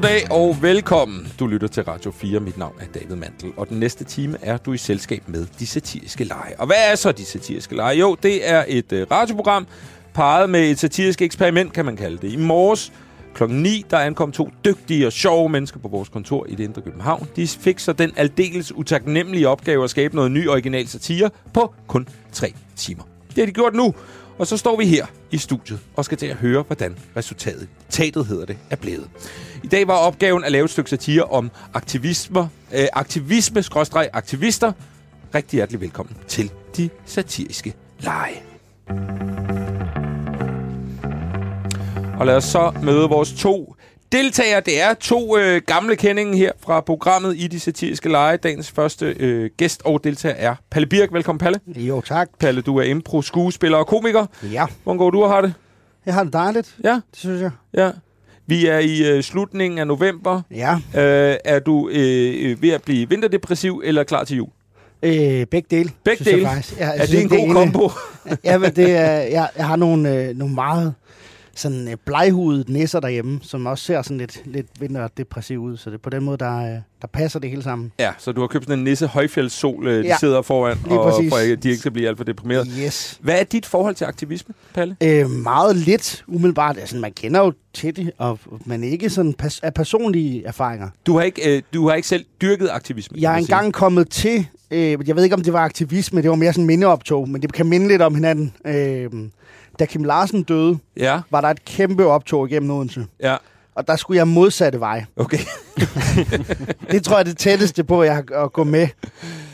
goddag og velkommen. Du lytter til Radio 4. Mit navn er David Mantel, og den næste time er du i selskab med de satiriske lege. Og hvad er så de satiriske lege? Jo, det er et øh, radioprogram, parret med et satirisk eksperiment, kan man kalde det. I morges klokken 9, der ankom to dygtige og sjove mennesker på vores kontor i det indre København. De fik så den aldeles utaknemmelige opgave at skabe noget ny original satire på kun tre timer. Det har de gjort nu, og så står vi her i studiet og skal til at høre, hvordan resultatet, tatet hedder det, er blevet. I dag var opgaven at lave et stykke satire om aktivisme, øh, aktivisme aktivister. Rigtig hjertelig velkommen til de satiriske lege. Og lad os så møde vores to deltagere. Det er to øh, gamle kendinge her fra programmet i de satiriske lege. Dagens første øh, gæst og deltager er Palle Birk. Velkommen, Palle. Jo, tak. Palle, du er impro, skuespiller og komiker. Ja. Hvordan går du og har det? Jeg har det dejligt. Ja. Det synes jeg. Ja. Vi er i øh, slutningen af november. Ja. Øh, er du øh, øh ved at blive vinterdepressiv eller klar til jul? Øh, begge dele. Begge dele? Jeg faktisk. Jeg, er det en god ene, kombo? ja, men det er, jeg, jeg har nogle, øh, nogle meget sådan øh, bleghudet næser derhjemme, som også ser sådan lidt, lidt vinterdepressiv ud. Så det på den måde, der, øh, der passer det hele sammen. Ja, så du har købt sådan en nisse højfjeldssol, øh, de ja, sidder foran, og for at de ikke skal blive alt for deprimeret. Yes. Hvad er dit forhold til aktivisme, Palle? Øh, meget lidt, umiddelbart. Altså, man kender jo til det, og man ikke sådan pas- af personlige erfaringer. Du har ikke, øh, du har ikke selv dyrket aktivisme? Jeg er engang sige. kommet til, øh, jeg ved ikke, om det var aktivisme, det var mere sådan mindeoptog, men det kan minde lidt om hinanden. Øh, da Kim Larsen døde, ja. var der et kæmpe optog igennem Odense. Ja. Og der skulle jeg modsatte vej. Okay. det tror jeg er det tætteste på, jeg har at gå med.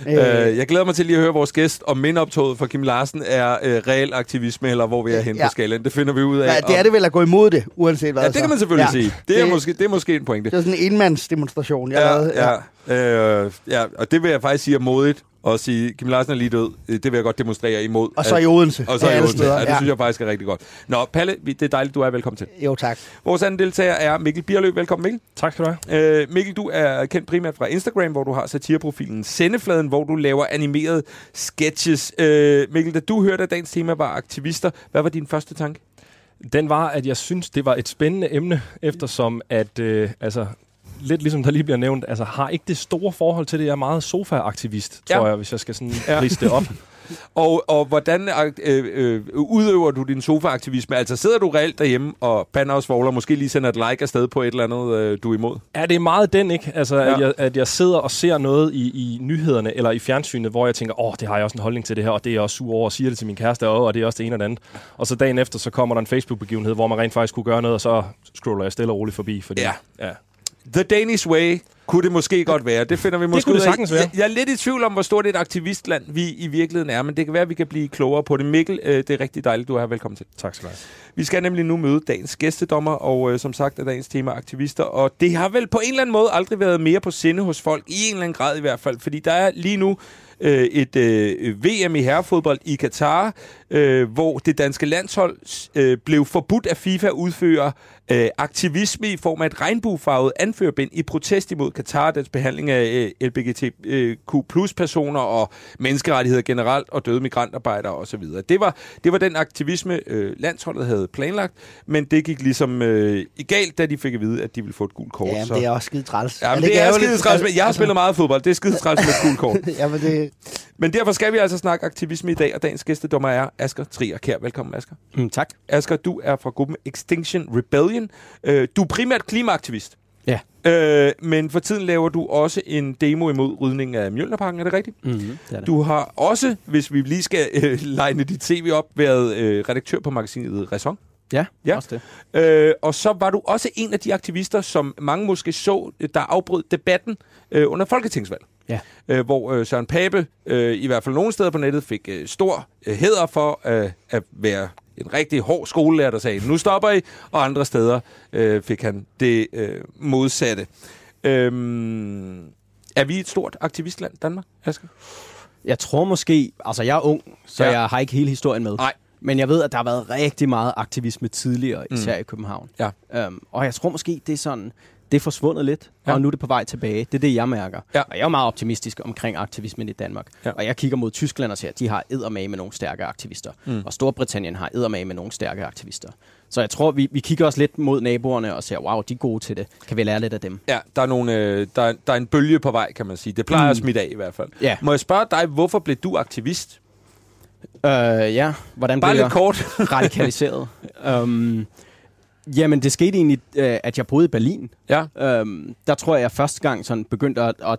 Øh, jeg glæder mig til lige at høre vores gæst, om mindoptoget for Kim Larsen er øh, reel aktivisme, eller hvor vi er hen ja. på skalaen. Det finder vi ud af. Ja, det er det vel at gå imod det, uanset hvad. Ja, det kan man selvfølgelig ja. sige. Det er, det, måske, det er måske en pointe. Det er sådan en enmandsdemonstration, jeg ja, lavede. Ja. Ja. Øh, ja, og det vil jeg faktisk sige er modigt og sige, Kim Larsen er lige død. Det vil jeg godt demonstrere imod. Og så i Odense. Og så i Odense. Ja, det ja. synes jeg faktisk er rigtig godt. Nå, Palle, det er dejligt, du er velkommen til. Jo, tak. Vores anden deltager er Mikkel Bierløb. Velkommen, Mikkel. Tak skal du have. Øh, Mikkel, du er kendt primært fra Instagram, hvor du har satireprofilen Sendefladen, hvor du laver animerede sketches. Øh, Mikkel, da du hørte, at dagens tema var aktivister, hvad var din første tanke? Den var, at jeg synes, det var et spændende emne, eftersom at øh, altså, lidt ligesom der lige bliver nævnt, altså har ikke det store forhold til det. Jeg er meget sofa-aktivist, tror ja. jeg, hvis jeg skal sådan ja. det op. og, og hvordan øh, øh, udøver du din sofa-aktivisme? Altså sidder du reelt derhjemme og banner og svogler, måske lige sender et like afsted på et eller andet, øh, du er imod? Ja, det er meget den, ikke? Altså, ja. at, jeg, at jeg sidder og ser noget i, i nyhederne eller i fjernsynet, hvor jeg tænker, åh, det har jeg også en holdning til det her, og det er jeg også sur over, og siger det til min kæreste, og, og det er også det ene og det andet. Og så dagen efter, så kommer der en Facebook-begivenhed, hvor man rent faktisk kunne gøre noget, og så scroller jeg stille og roligt forbi. Fordi, ja. ja. The Danish Way kunne det måske godt være. Det finder vi måske det kunne det være. Jeg, jeg er lidt i tvivl om, hvor stort et aktivistland vi i virkeligheden er, men det kan være, at vi kan blive klogere på det. Mikkel, øh, det er rigtig dejligt, du er her. Velkommen til. Tak skal du have. Vi skal nemlig nu møde dagens gæstedommer, og øh, som sagt er dagens tema aktivister. Og det har vel på en eller anden måde aldrig været mere på sinde hos folk, i en eller anden grad i hvert fald, fordi der er lige nu øh, et øh, VM i herrefodbold i Katar, øh, hvor det danske landshold øh, blev forbudt af FIFA at udføre øh, aktivisme i form af et regnbuefarvet anførbind i protest imod Katar, dens behandling af øh, LGBTQ plus personer og menneskerettigheder generelt og døde migrantarbejdere osv. Det var, det var den aktivisme, øh, landsholdet havde planlagt, men det gik ligesom øh, galt, da de fik at vide, at de ville få et gult kort. Ja, det er også skide træls. Ja, men det, det er, er skide træls. Jeg har altså- spillet meget fodbold. Det er skide træls med et gult kort. ja, men, det... men derfor skal vi altså snakke aktivisme i dag, og dagens gæstedommer er Asger Trier Kær. Velkommen, Asger. Mm, tak. Asger, du er fra gruppen Extinction Rebellion. Øh, du er primært klimaaktivist. Ja. Øh, men for tiden laver du også en demo imod rydning af Mjølnerparken, er det rigtigt? Mm-hmm, det er det. Du har også, hvis vi lige skal øh, legne dit tv op, været øh, redaktør på magasinet Ræson. Ja, ja, også det. Øh, og så var du også en af de aktivister, som mange måske så, der afbrød debatten øh, under folketingsvalg. Ja. Øh, hvor øh, Søren Pape, øh, i hvert fald nogle steder på nettet, fik øh, stor øh, heder for øh, at være en rigtig hård skolelærer, der sagde, nu stopper I, og andre steder øh, fik han det øh, modsatte. Øhm, er vi et stort aktivistland, Danmark, Asger? Jeg tror måske, altså jeg er ung, så ja. jeg har ikke hele historien med. Nej. Men jeg ved, at der har været rigtig meget aktivisme tidligere, især mm. i København. Ja. Øhm, og jeg tror måske, det er sådan det er forsvundet lidt, Ja. og nu er det på vej tilbage. Det er det, jeg mærker. Ja. Og jeg er meget optimistisk omkring aktivismen i Danmark. Ja. Og jeg kigger mod Tyskland og ser, at de har eddermage med nogle stærke aktivister. Mm. Og Storbritannien har eddermage med nogle stærke aktivister. Så jeg tror, vi, vi kigger også lidt mod naboerne og ser, wow, de er gode til det. Kan vi lære lidt af dem? Ja, der er, nogle, øh, der, er- der er en bølge på vej, kan man sige. Det plejer mm. at smitte af i hvert fald. Ja. Må jeg spørge dig, hvorfor blev du aktivist? Øh, ja, hvordan Bare blev jeg kort. radikaliseret? um, jamen, det skete egentlig, øh, at jeg boede i Berlin. ja. Um, der tror jeg, jeg første gang sådan begyndte at, at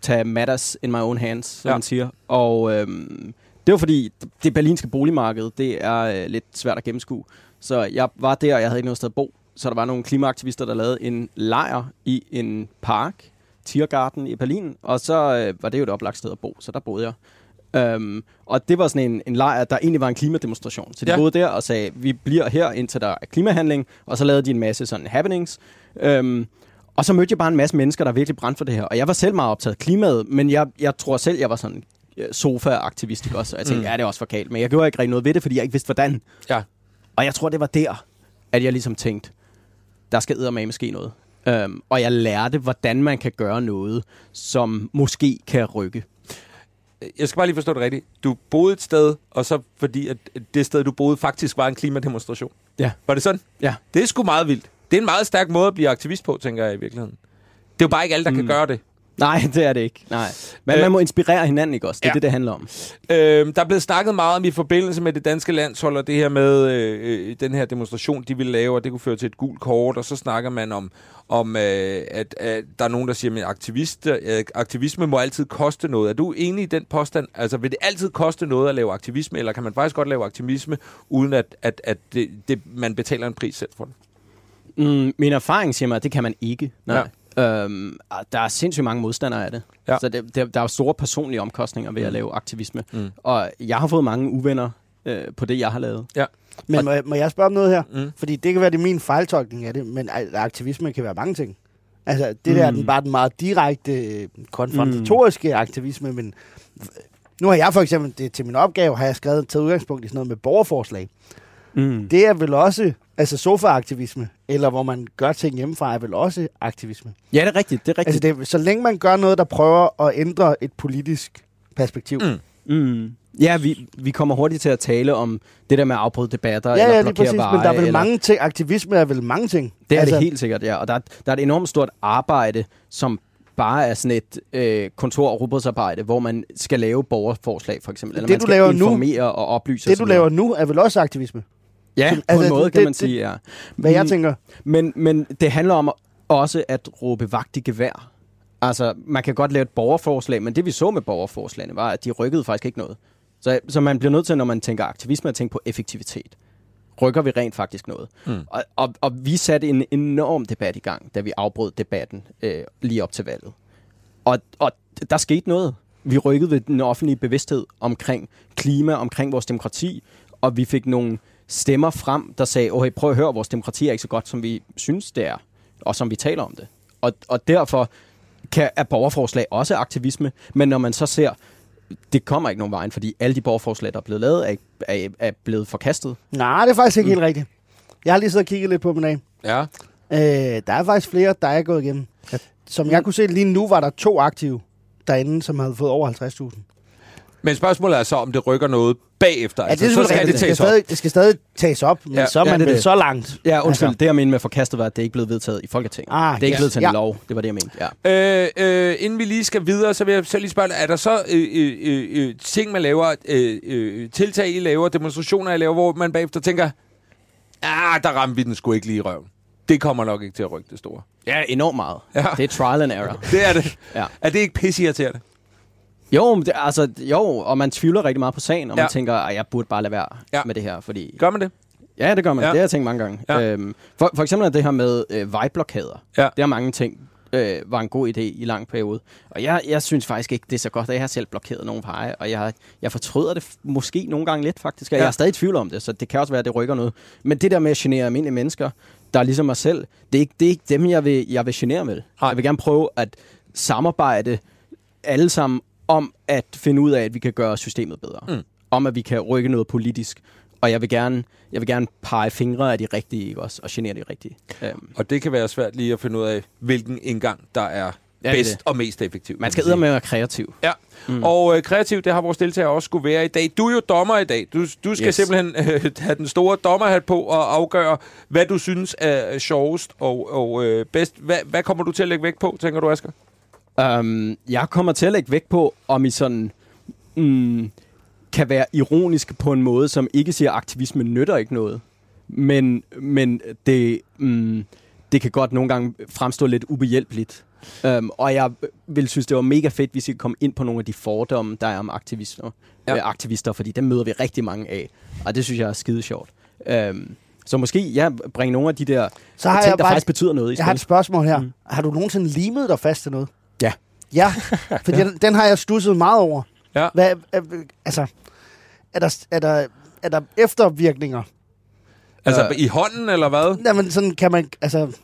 tage matters in my own hands, som ja. man siger. Og øhm, det var fordi, det berlinske boligmarked, det er øh, lidt svært at gennemskue. Så jeg var der, og jeg havde ikke noget sted at bo. Så der var nogle klimaaktivister, der lavede en lejr i en park, Tiergarten i Berlin. Og så øh, var det jo et oplagt sted at bo, så der boede jeg. Um, og det var sådan en, en lejr, der egentlig var en klimademonstration. Så de Ja. boede der og sagde, vi bliver her indtil der er klimahandling. Og så lavede de en masse sådan happenings. Um, og så mødte jeg bare en masse mennesker, der virkelig brændte for det her. Og jeg var selv meget optaget af klimaet, men jeg, jeg tror selv, jeg var sådan øh, sofa-aktivist også. Og jeg tænkte, Mm. ja, det er også forkert. Men jeg gjorde ikke rigtig noget ved det, fordi jeg ikke vidste, hvordan. Ja. Og jeg tror, det var der, at jeg ligesom tænkte, der skal eddermame måske noget. Um, og jeg lærte, hvordan man kan gøre noget, som måske kan rykke. Jeg skal bare lige forstå det rigtigt. Du boede et sted, og så fordi at det sted, du boede, faktisk var en klimademonstration. Ja. Var det sådan? Ja. Det er sgu meget vildt. Det er en meget stærk måde at blive aktivist på, tænker jeg i virkeligheden. Det er jo bare ikke alle, der mm. kan gøre det. Nej, det er det ikke. Nej. Men Øh, man må inspirere hinanden, ikke også? Det er ja. det, det handler om. Øh, der er blevet snakket meget om i forbindelse med det danske landshold, og det her med øh, øh, den her demonstration, de ville lave, og det kunne føre til et gult kort, og så snakker man om, om øh, at, at der er nogen, der siger, at aktivist, øh, aktivisme må altid koste noget. Er du enig i den påstand? Altså, vil det altid koste noget at lave aktivisme, eller kan man faktisk godt lave aktivisme, uden at, at, at det, det, man betaler en pris selv for det? Mm, min erfaring siger mig, at det kan man ikke. Nej. Ja. Øhm, der er sindssygt mange modstandere af det. Ja. Ja. Så det, det, der er jo store personlige omkostninger ved Mm. at lave aktivisme. Mm. Mm. Og jeg har fået mange uvenner øh, på det, jeg har lavet. Men må, jeg- må jeg spørge om noget her? Mm. Fordi det kan være, det er min fejltolkning af det, men aktivisme kan være mange ting. Altså, det der er Mm. den, bare den meget direkte, øh, konfrontatoriske mm. aktivisme, men nu har jeg for eksempel, det, til min opgave, har jeg skrevet taget udgangspunkt i sådan noget med borgerforslag. Mm. Det er vel også, altså sofa-aktivisme, eller hvor man gør ting hjemmefra, er vel også aktivisme. Ja, det er rigtigt. Det er rigtigt. Altså, det, er- så længe man gør noget, der prøver at ændre et politisk perspektiv. Mm. Mm. Ja, vi, vi kommer hurtigt til at tale om det der med at afbryde debatter Ja, eller ja, blokere præcis, veje. men der er vel eller, mange ting, aktivisme er vel mange ting. Det er altså, det helt sikkert, ja. Og der, er- der er et enormt stort arbejde, som bare er sådan et øh, kontor- og robotsarbejde, hvor man skal lave borgerforslag, for eksempel. Eller Det, man du skal laver nu- informere og oplyse. Det, du laver nu, er vel også aktivisme, Ja, på Altså, en måde det- kan man det- sige, ja. hvad jeg Mm, tænker. Men, men det handler om også at råbe vagt i gevær. Altså, man kan godt lave et borgerforslag, men det vi så med borgerforslagene var, at de rykkede faktisk ikke noget. Så, så man bliver nødt til, når man tænker aktivisme, at tænke på effektivitet. Rykker vi rent faktisk noget? Mm. Og, og, og vi satte en enorm debat i gang, da vi afbrød debatten øh, lige op til valget. Og, og der skete noget. Vi rykkede ved den offentlige bevidsthed omkring klima, omkring vores demokrati, og vi fik nogle stemmer frem, der sagde, okay, prøv at høre, vores demokrati er ikke så godt, som vi synes, det er, og som vi taler om det. Og, og derfor kan, er borgerforslag også aktivisme, men når man så ser, det kommer ikke nogen vejen, fordi alle de borgerforslag, der er blevet lavet, er, er, er blevet forkastet. Nej, det er faktisk ikke mm. helt rigtigt. Jeg har lige siddet og kigget lidt på min af. Ja. Øh, der er faktisk flere, der er gået igennem. Som jeg kunne se lige nu, var der to aktive derinde, som havde fået over 50.000. Men spørgsmålet er så, om det rykker noget bagefter. Ja, det, er så skal rigtigt. det det, skal stadig, det skal stadig tages op, men Ja, så er ja, man det er det. så langt. Ja, undskyld, Altså. altså. det jeg mente med forkastet var, at det ikke blev vedtaget i Folketinget. Ah, det er ikke yes. blevet til en Ja. lov, det var det, jeg mente. Ja. Øh, øh, inden vi lige skal videre, så vil jeg selv lige spørge, er der så øh, øh, øh, øh, ting, man laver, øh, øh, tiltag, I laver, demonstrationer, I laver, hvor man bagefter tænker, ah, der ramte vi den sgu ikke lige i røven. Det kommer nok ikke til at rykke det store. Ja, enormt meget. Ja. Det er trial and error. Det er det. Ja. Er det ikke pisseirriterende? Jo, men det, altså, jo, og man tvivler rigtig meget på sagen, og Ja. man tænker, at jeg burde bare lade være Ja. med det her, fordi... Gør man det? Ja, det gør man. Ja. Det har jeg tænkt mange gange. Ja. Øhm, for, for eksempel er det her med øh, vejblokader. Ja. Det har mange ting øh, var en god idé i lang periode. Og jeg, jeg synes faktisk ikke, det er så godt, at jeg har selv blokeret nogle veje, og jeg, jeg fortryder det måske nogle gange lidt faktisk, og ja. jeg er stadig i tvivl om det, så det kan også være, at det rykker noget. Men det der med at genere almindelige mennesker, der er ligesom mig selv, det er ikke, det er ikke dem, jeg vil, jeg vil genere med. Nej. Jeg vil gerne prøve at samarbejde alle sammen om at finde ud af, at vi kan gøre systemet bedre. Mm. Om at vi kan rykke noget politisk. og jeg vil gerne, jeg vil gerne pege fingre af de rigtige, ikke også, og genere de rigtige. Um, Og det kan være svært lige at finde ud af, hvilken indgang, der er Ja, bedst det. og mest effektiv. man skal med at være kreativ. Ja, mm. og øh, kreativ, det har vores deltagere også skulle være i dag. Du er jo dommer i dag. Du, du skal yes. Simpelthen øh, have den store dommerhat på og afgøre, hvad du synes er sjovest og, og øh, bedst. Hvad, hvad kommer du til at lægge vægt på, tænker du, Asger? Um, jeg kommer til at lægge vægt på, om I sådan mm, kan være ironisk på en måde, som ikke siger, at aktivisme nytter ikke noget. Men, men det, mm, det kan godt nogle gange fremstå lidt ubehjælpeligt. Um, og jeg vil synes, det var mega fedt, hvis I kom ind på nogle af de fordomme, der er om aktivister, Ja. øh, aktivister fordi dem møder vi rigtig mange af. Og det synes jeg er skide sjovt. Um, så måske, ja, bringe nogle af de der Så har ting, jeg der bare faktisk betyder noget i Jeg har et spil. spørgsmål her. Mm. Har du nogensinde limet dig fast til noget? Ja. Ja, for den, den har jeg stusset meget over. Ja. Hvad, er, altså, er der, er, der, er der eftervirkninger? Altså Øh. i hånden, eller hvad? Jamen, sådan kan man, altså, kan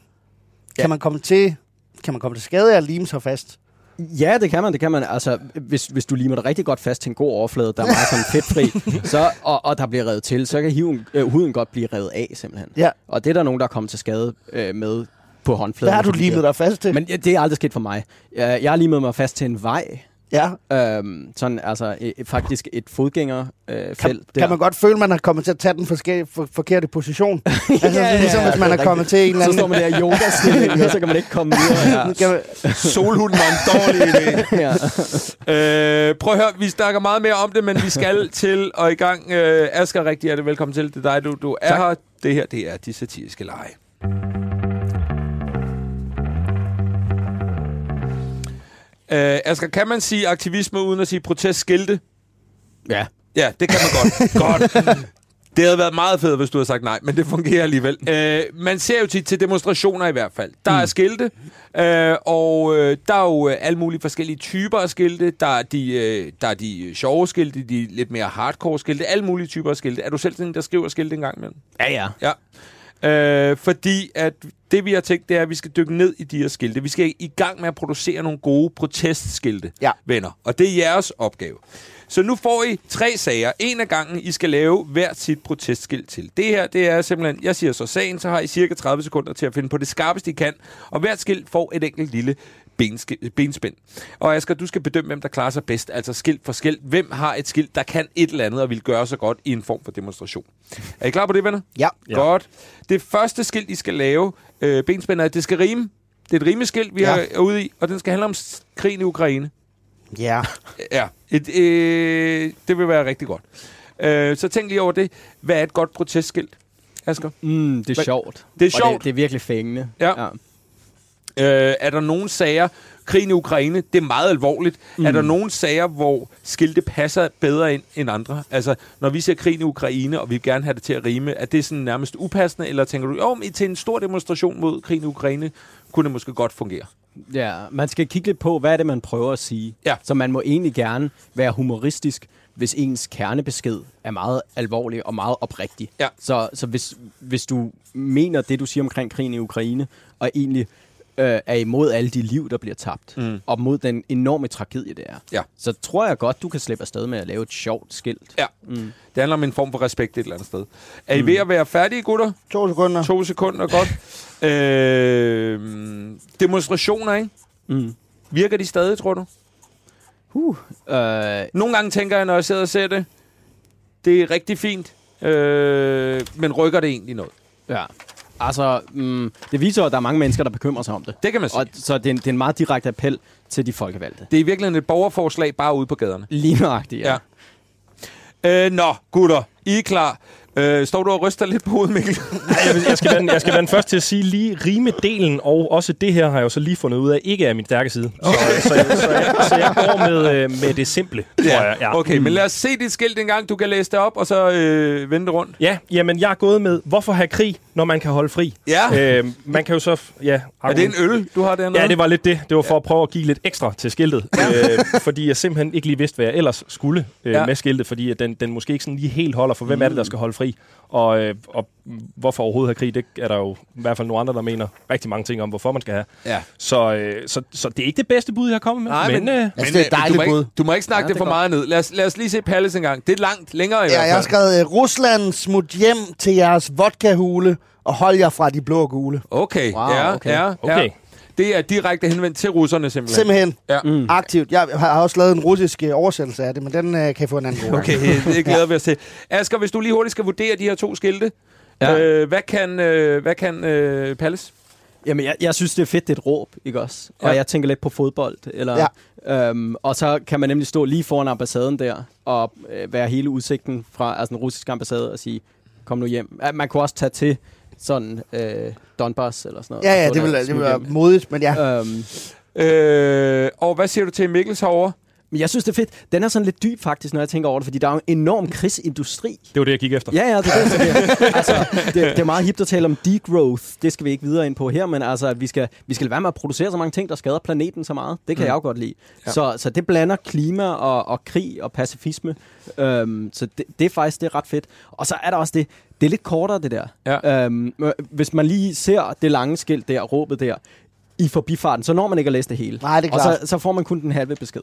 Ja. man komme til, kan man komme til skade af at lime sig fast? Ja, det kan man, det kan man. Altså, hvis, hvis du limer dig rigtig godt fast til en god overflade, der er meget sådan fedtfri, så, og, og der bliver revet til, så kan hiven, øh, huden godt blive revet af, simpelthen. Ja. Og det er der nogen, der er kommet til skade øh, med på håndfladen. Hvad har du limet det- dig fast til? Men ja, det er aldrig sket for mig. Jeg, jeg har limet mig fast til en vej. ja. Øhm, sådan, altså, e, faktisk et fodgængerfelt. Øh, Kan, felt der. kan man godt føle, at man er kommet til at tage den forske, for, forkerte position? altså, Ja, ja, ligesom ja, hvis man det er er kommet til en eller Så anden... står man der i yoga og så kan man ikke komme videre. Kan man, Solhunden var en dårlig idé. Ja. Ja. Øh, prøv at høre, vi snakker meget mere om det, men vi skal til og i gang. Øh, Asger, rigtig hjertelig velkommen til. Det er dig, du, du er Tak. her. Det her, det er de satiriske lege. Øh, Asger, kan man sige aktivisme uden at sige protestskilte? ja. Ja, det kan man godt. godt. Det havde været meget fedt, hvis du havde sagt nej, men det fungerer alligevel. Øh, man ser jo tit til demonstrationer i hvert fald. Der er skilte, øh, og øh, der er jo øh, alle mulige forskellige typer af skilte. Der er, de, øh, der er de sjove skilte, de lidt mere hardcore skilte, alle mulige typer af skilte. Er du selv sådan en, der skriver skilte en gang imellem? Ja, ja. Ja. Øh, fordi at det, vi har tænkt, det er, at vi skal dykke ned i de her skilte. Vi skal i gang med at producere nogle gode protestskilte, Ja. venner. Og det er jeres opgave. Så nu får I tre sager. En af gangen, I skal lave hvert sit protestskilt til. Det her, det er simpelthen, jeg siger så sagen, så har I cirka 30 sekunder til at finde på det skarpeste, I kan. Og hvert skilt får et enkelt lille benske- benspænd. Og Asger, du skal bedømme, hvem der klarer sig bedst, altså skilt for skilt. Hvem har et skilt, der kan et eller andet og vil gøre sig godt i en form for demonstration? Er I klar på det, venner? ja. Godt. Det første skilt, I skal lave, øh, benspænder, det skal rime. Det er et rimeskilt, vi Ja. er ude i, og den skal handle om krigen i Ukraine. Ja. Ja, et, øh, det vil være rigtig godt. Øh, så tænk lige over det. Hvad er et godt protestskilt, Asger? Mm, det er Hvad- sjovt. Det er Og sjovt. Det, det er virkelig fængende. Ja. ja. Øh, er der nogen sager, krigen i Ukraine, det er meget alvorligt. Mm. Er der nogen sager, hvor skilte passer bedre ind end andre? Altså, når vi ser krigen i Ukraine, og vi vil gerne have det til at rime, er det sådan nærmest upassende, eller tænker du, jo, men til en stor demonstration mod krigen i Ukraine, kunne det måske godt fungere? Ja, man skal kigge lidt på, hvad er det, man prøver at sige. Ja. Så man må egentlig gerne være humoristisk, hvis ens kernebesked er meget alvorlig og meget oprigtig. Ja. Så, så hvis, hvis du mener det, du siger omkring krigen i Ukraine, og egentlig øh, er imod alle de liv, der bliver tabt, Mm. og mod den enorme tragedie, det er, Ja. så tror jeg godt, du kan slippe afsted med at lave et sjovt skilt. Ja. Mm. Det handler om en form for respekt et eller andet sted. Er I ved at være færdige, gutter? To sekunder. To sekunder, godt. øh, demonstrationer, ikke? Mm. Virker de stadig, tror du? Uh, øh, Nogle gange tænker jeg, når jeg sidder og ser det, det er rigtig fint, øh, men rykker det egentlig noget? ja. Altså, mm, det viser at der er mange mennesker, der bekymrer sig om det. Det kan man sige. Og så det er, en, det er en meget direkte appel til de folkevalgte. Det er i virkeligheden et borgerforslag bare ude på gaderne. Lige nøjagtigt, ja. ja. Øh, nå, gutter, I er klar. Øh, står du og ryster lidt på hovedet, Mikkel? Nej, jeg, jeg, skal være, den- jeg skal være den første til at sige lige rimedelen, og også det her har jeg jo så lige fundet ud af, ikke er min stærke side. Så, så, jeg, så, jeg, så jeg går med, øh, med det simple, tror jeg. Ja. Okay, men lad os se dit skilt en gang. Du kan læse det op, og så øh, vende rundt. Ja, jamen jeg er gået med, hvorfor have krig, når man kan holde fri? Ja. Øh, man kan jo så... Ja, Er det en øl, du har dernede? Ja, det var lidt det. Det var for at prøve at give lidt ekstra til skiltet. øh, fordi jeg simpelthen ikke lige vidste, hvad jeg ellers skulle øh, Ja. ja. med skiltet, fordi at den, den måske ikke sådan lige helt holder, for hvem er det, der skal holde fri? Krig. Og, øh, og hvorfor overhovedet have krig, det er der jo i hvert fald nogle andre, der mener rigtig mange ting om, hvorfor man skal have. Ja. Så, øh, så, så det er ikke det bedste bud, jeg har kommet med. Nej, men, men, øh, Altså, men, det er øh, et dejligt du, må bud. ikke, du må ikke snakke Ja, det det for er meget ned. Lad os, lad os lige se Palles en gang. Det er langt længere i Ja, hvert jeg har fald. skrevet, uh, Rusland smut hjem til jeres vodkahule, og hold jer fra de blå og gule. Okay, Wow, ja, okay. ja, Okay. ja. Det er direkte henvendt til russerne simpelthen. Simpelthen Ja. mm. aktivt. Jeg har også lavet en russisk øh, oversættelse af det, men den uh, kan få en anden god gang. Okay, det glæder vi os til. Asger, hvis du lige hurtigt skal vurdere de her to skilte, Ja. ja. øh, hvad kan, øh, hvad kan øh, Palles? Jamen, jeg, jeg synes, det er fedt, det er et råb, ikke også? Og Ja. jeg tænker lidt på fodbold. Eller, ja. øhm, og så kan man nemlig stå lige foran ambassaden der, og øh, være hele udsigten fra altså, den russiske ambassade og sige, kom nu hjem. Ja, Man kunne også tage til sådan øh, Donbass eller sådan noget. Ja, ja, det vil, det vil være modigt, men ja. Øhm, Øh, og hvad siger du til Mikkels herovre? Men jeg synes, det er fedt. Den er sådan lidt dyb faktisk, når jeg tænker over det, fordi der er jo en enorm krigsindustri. det var det, jeg gik efter. Ja, ja, det er det, det, altså, det, det er meget hipt at tale om degrowth. Det skal vi ikke videre ind på her, men altså, at vi skal, vi skal være med at producere så mange ting, der skader planeten så meget. Det kan mm. jeg jo godt lide. Ja. Så, så det blander klima og, og krig og pacifisme. Øhm, så det, det er faktisk det er ret fedt. Og så er der også det, det er lidt kortere det der. Ja. Øhm, hvis man lige ser det lange skilt der, råbet der, i forbifarten, så når man ikke at læse det hele. Nej, det er og klart. så, så får man kun den halve besked.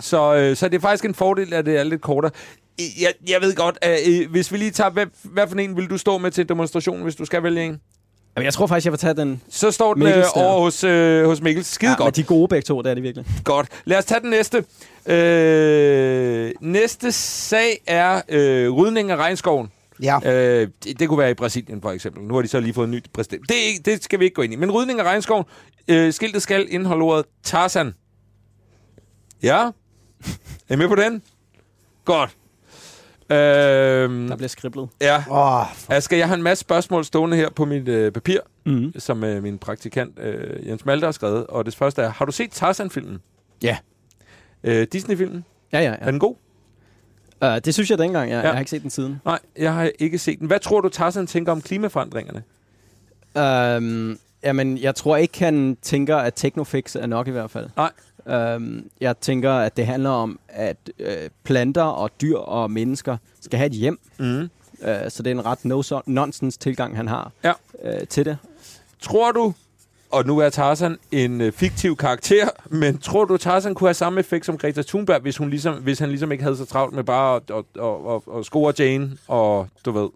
Så, øh, så det er faktisk en fordel, at det er lidt kortere. Jeg, jeg ved godt, at øh, hvis vi lige tager, hvad, hvad for en vil du stå med til demonstrationen, hvis du skal vælge en? Jamen, jeg tror faktisk, jeg vil tage den Så står den øh, Mikkels der. over hos, øh, hos Mikkel. Skide ja, godt. med de gode begge to, det er det virkelig. Godt. Lad os tage den næste. Øh, næste sag er øh, rydning af regnskoven. Ja. Øh, det, det kunne være i Brasilien for eksempel. Nu har de så lige fået en ny præsident. Det, er det skal vi ikke gå ind i. Men rydning af regnskoven. Øh, skiltet skal indeholde ordet Tarzan. Ja? Er I med på den? Godt. Øh, Der bliver skriblet. ja. Åh, Asger, jeg har en masse spørgsmål stående her på mit øh, papir, Mm. som øh, min praktikant øh, Jens Malte har skrevet. Og det første er, har du set Tarzan-filmen? Ja. Øh, Disney-filmen? Ja, ja, Er ja. den god? Uh, det synes jeg dengang. Jeg, Ja. jeg har ikke set den siden. Nej, jeg har ikke set den. Hvad tror du, Tarzan tænker om klimaforandringerne? Um, jamen, jeg tror ikke, han tænker, at Technofix er nok i hvert fald. Nej. Um, jeg tænker, at det handler om, at øh, planter og dyr og mennesker skal have et hjem. Mm. Uh, så det er en ret no-nonsense tilgang, han har Ja. uh, til det. Tror du, og nu er Tarzan en øh, fiktiv karakter, men tror du, Tarzan kunne have samme effekt som Greta Thunberg, hvis, hun ligesom, hvis han ligesom ikke havde så travlt med bare at, at, at, at, at score Jane og, du ved,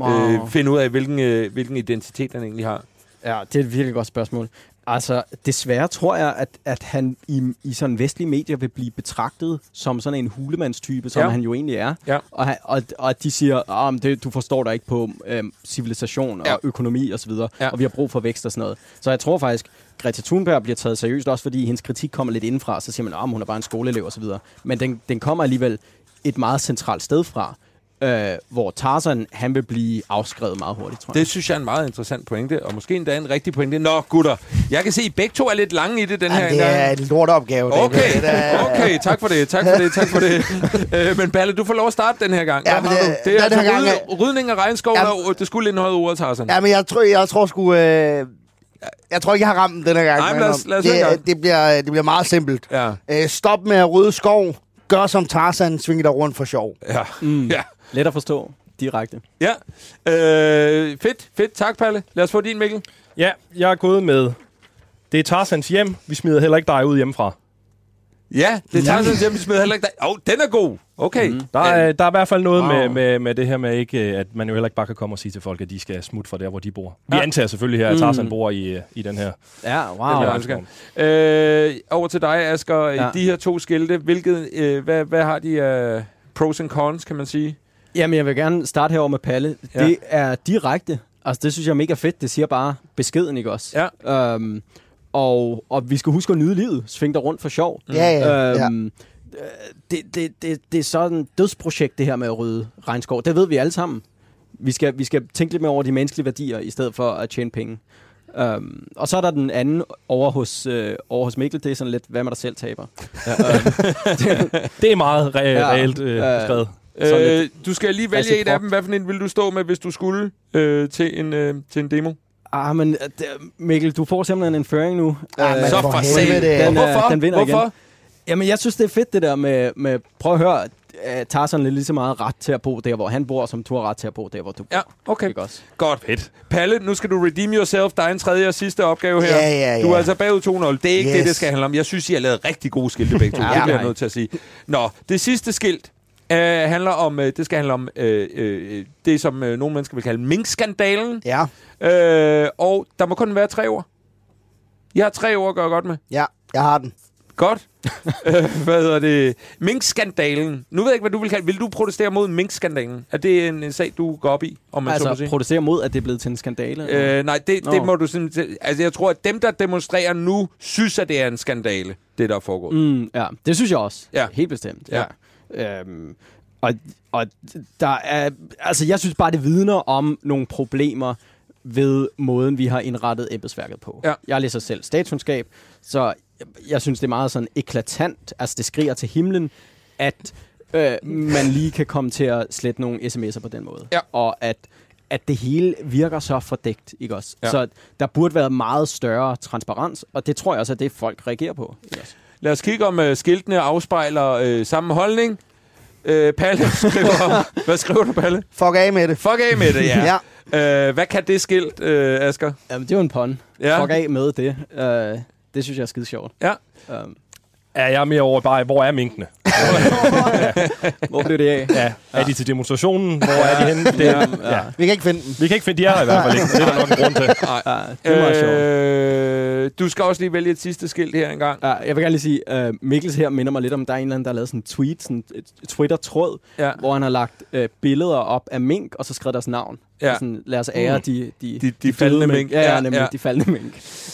øh, finde ud af, hvilken, øh, hvilken identitet han egentlig har? Ja, det er et virkelig godt spørgsmål. Altså, desværre tror jeg, at, at han i, i sådan vestlige medier vil blive betragtet som sådan en hulemandstype, som Ja. han jo egentlig er. Ja. Og, han, og, og at de siger, at det, du forstår dig ikke på øhm, civilisation og Ja. økonomi osv., Ja. ja. og vi har brug for vækst og sådan noget. Så jeg tror faktisk, Greta Thunberg bliver taget seriøst, også fordi hendes kritik kommer lidt indenfra, så siger man, at hun er bare en skoleelev osv. Men den, den kommer alligevel et meget centralt sted fra, øh, hvor Tarzan, han vil blive afskrevet meget hurtigt, tror jeg. Det synes jeg er en meget interessant pointe, og måske endda en rigtig pointe. Nå, gutter, jeg kan se, at I begge to er lidt lange i det den her ja, det gang. er en lorteopgave. David. Okay, Det er- okay, tak for det, tak for det, tak for det. øh, men Balle, du får lov at starte den her gang. Ja, men det- du? det er den altså her gang ryd, er- rydning af regnskov, Ja, og det skulle indeholde ordet Tarzan. Ja, men jeg tror, jeg tror sgu... Øh, jeg tror ikke, jeg har ramt den her gang. Nej, men lad os- lad os det, det, bliver, det bliver meget simpelt. Ja, Øh, stop med at rydde skov. Gør som Tarzan, sving dig rundt for sjov. ja, Mm. ja. Let at forstå direkte. ja. Øh, fedt, fedt. Tak, Palle. Lad os få din, Mikkel. Ja, jeg er gået med... Det er Tarzans hjem. Vi smider heller ikke dig ud hjemmefra. Ja, det er Tarzan hjem, vi smider heller ikke dig. Åh, oh, den er god. Okay. Mm. Der er, der er i hvert fald noget Wow. med, med, med det her med, ikke, at man jo heller ikke bare kan komme og sige til folk, at de skal smutte fra der, hvor de bor. Vi Ja. antager selvfølgelig her, at Tarzan Mm. bor i, øh, i den her. Ja, Den wow. her Ja. regnskov. Øh, over til dig, Asger. Ja. De her to skilte, hvilket, øh, hvad, hvad har de af uh, pros and cons, kan man sige? Jamen, jeg vil gerne starte herover med Palle. Ja. Ja. Det er direkte. Altså, det synes jeg er mega fedt. Det siger bare beskeden, ikke også? Ja. Øhm, og, og vi skal huske at nyde livet. Sving dig rundt for sjov. Ja, ja, ja. Øhm, øh, det, det, det, det er sådan et dødsprojekt, det her med at rydde regnskov. Det ved vi alle sammen. Vi skal, vi skal tænke lidt mere over de menneskelige værdier, i stedet for at tjene penge. Um, og så er der den anden over hos, øh, over hos Mikkel. Det er sådan lidt, hvad med dig selv taber? Det er meget re- Ja. reelt øh, Ja. beskrevet. Sådan Øh, du skal lige vælge et af dem. Hvad for en vil du stå med, hvis du skulle øh, til, en, øh, til en demo? Ah, men øh, Mikkel, du får simpelthen en føring nu. Ah, Så for helvede. satan. Den, øh, Hvorfor? den vinder Hvorfor? igen. Jamen, jeg synes, det er fedt det der med, med prøv at høre, tager sådan lidt lige så meget ret til at bo der, hvor han bor, som du har ret til at bo der, hvor du bor. Ja, okay. Ikke også? Godt. Fedt. Palle, nu skal du redeem yourself. Der er en tredje og sidste opgave her. Ja, ja, ja. Du er altså bagud 2-0. Det er ikke yes. Det, det skal handle om. Jeg synes, I har lavet rigtig gode skilte begge to. Ja, det bliver jeg nødt til at sige. Nå, det sidste skilt øh, handler om, øh, det skal handle om øh, øh, det, som øh, nogle mennesker vil kalde minkskandalen. Ja, Øh, og der må kun være tre ord. Jeg har tre ord at gøre godt med. ja, jeg har den. Godt. øh, hvad hedder det? Minkskandalen. Nu ved jeg ikke, hvad du vil kalde Vil du protestere mod minkskandalen? Er det en, en sag, du går op i, om man så Altså, sige? protestere mod, at det er blevet til en skandale? Øh, nej, det, det må du simpelthen... Altså, jeg tror, at dem, der demonstrerer nu, synes, at det er en skandale, det der er foregået. Mm. Mm, ja, det synes jeg også. Ja. Helt bestemt. Ja. Ja. Øhm, og, og der er, altså jeg synes bare, det vidner om nogle problemer ved måden, vi har indrettet embedsværket på. Ja. Jeg læser selv statskundskab, så jeg, jeg synes, det er meget sådan eklatant, altså det skriger til himlen, at øh, man lige kan komme til at slette nogle sms'er på den måde. Ja. Og at at det hele virker så fordækt, ikke også? Ja. Ja. Så der burde være meget større transparens, og det tror jeg også, at det folk reagerer på. Ikke også? Lad os kigge, om uh, skiltene afspejler øh, samme holdning. Øh, Palle skriver... hvad skriver du, Palle? Fuck af med det. Fuck af med det, ja. Ja. Øh, hvad kan det skilt, øh, Asger? Jamen, det er jo en pun. Ja. Ja. Fuck af med det. Uh, det synes jeg er skide sjovt. Ja. Um, Ja, jeg er mere over bare, hvor er minkene? hvor blev det af? Ja, er de til demonstrationen? Hvor er de henne? Det er, ja. Vi kan ikke finde den. Vi kan ikke finde, de er her i hvert fald ikke. Det er der nok en grund til. Ja, det er meget sjovt. Øh, du skal også lige vælge et sidste skilt her engang. Ja, jeg vil gerne lige sige, uh, Mikkels her minder mig lidt om, der er en eller anden, der har lavet sådan en tweet, sådan et Twitter-tråd, Ja. hvor han har lagt uh, billeder op af mink, og så skrevet deres navn. Ja. Sådan, lad os ære de, de, De- de døde faldne mink. Ja, Ja, nemlig ja. de faldne mink.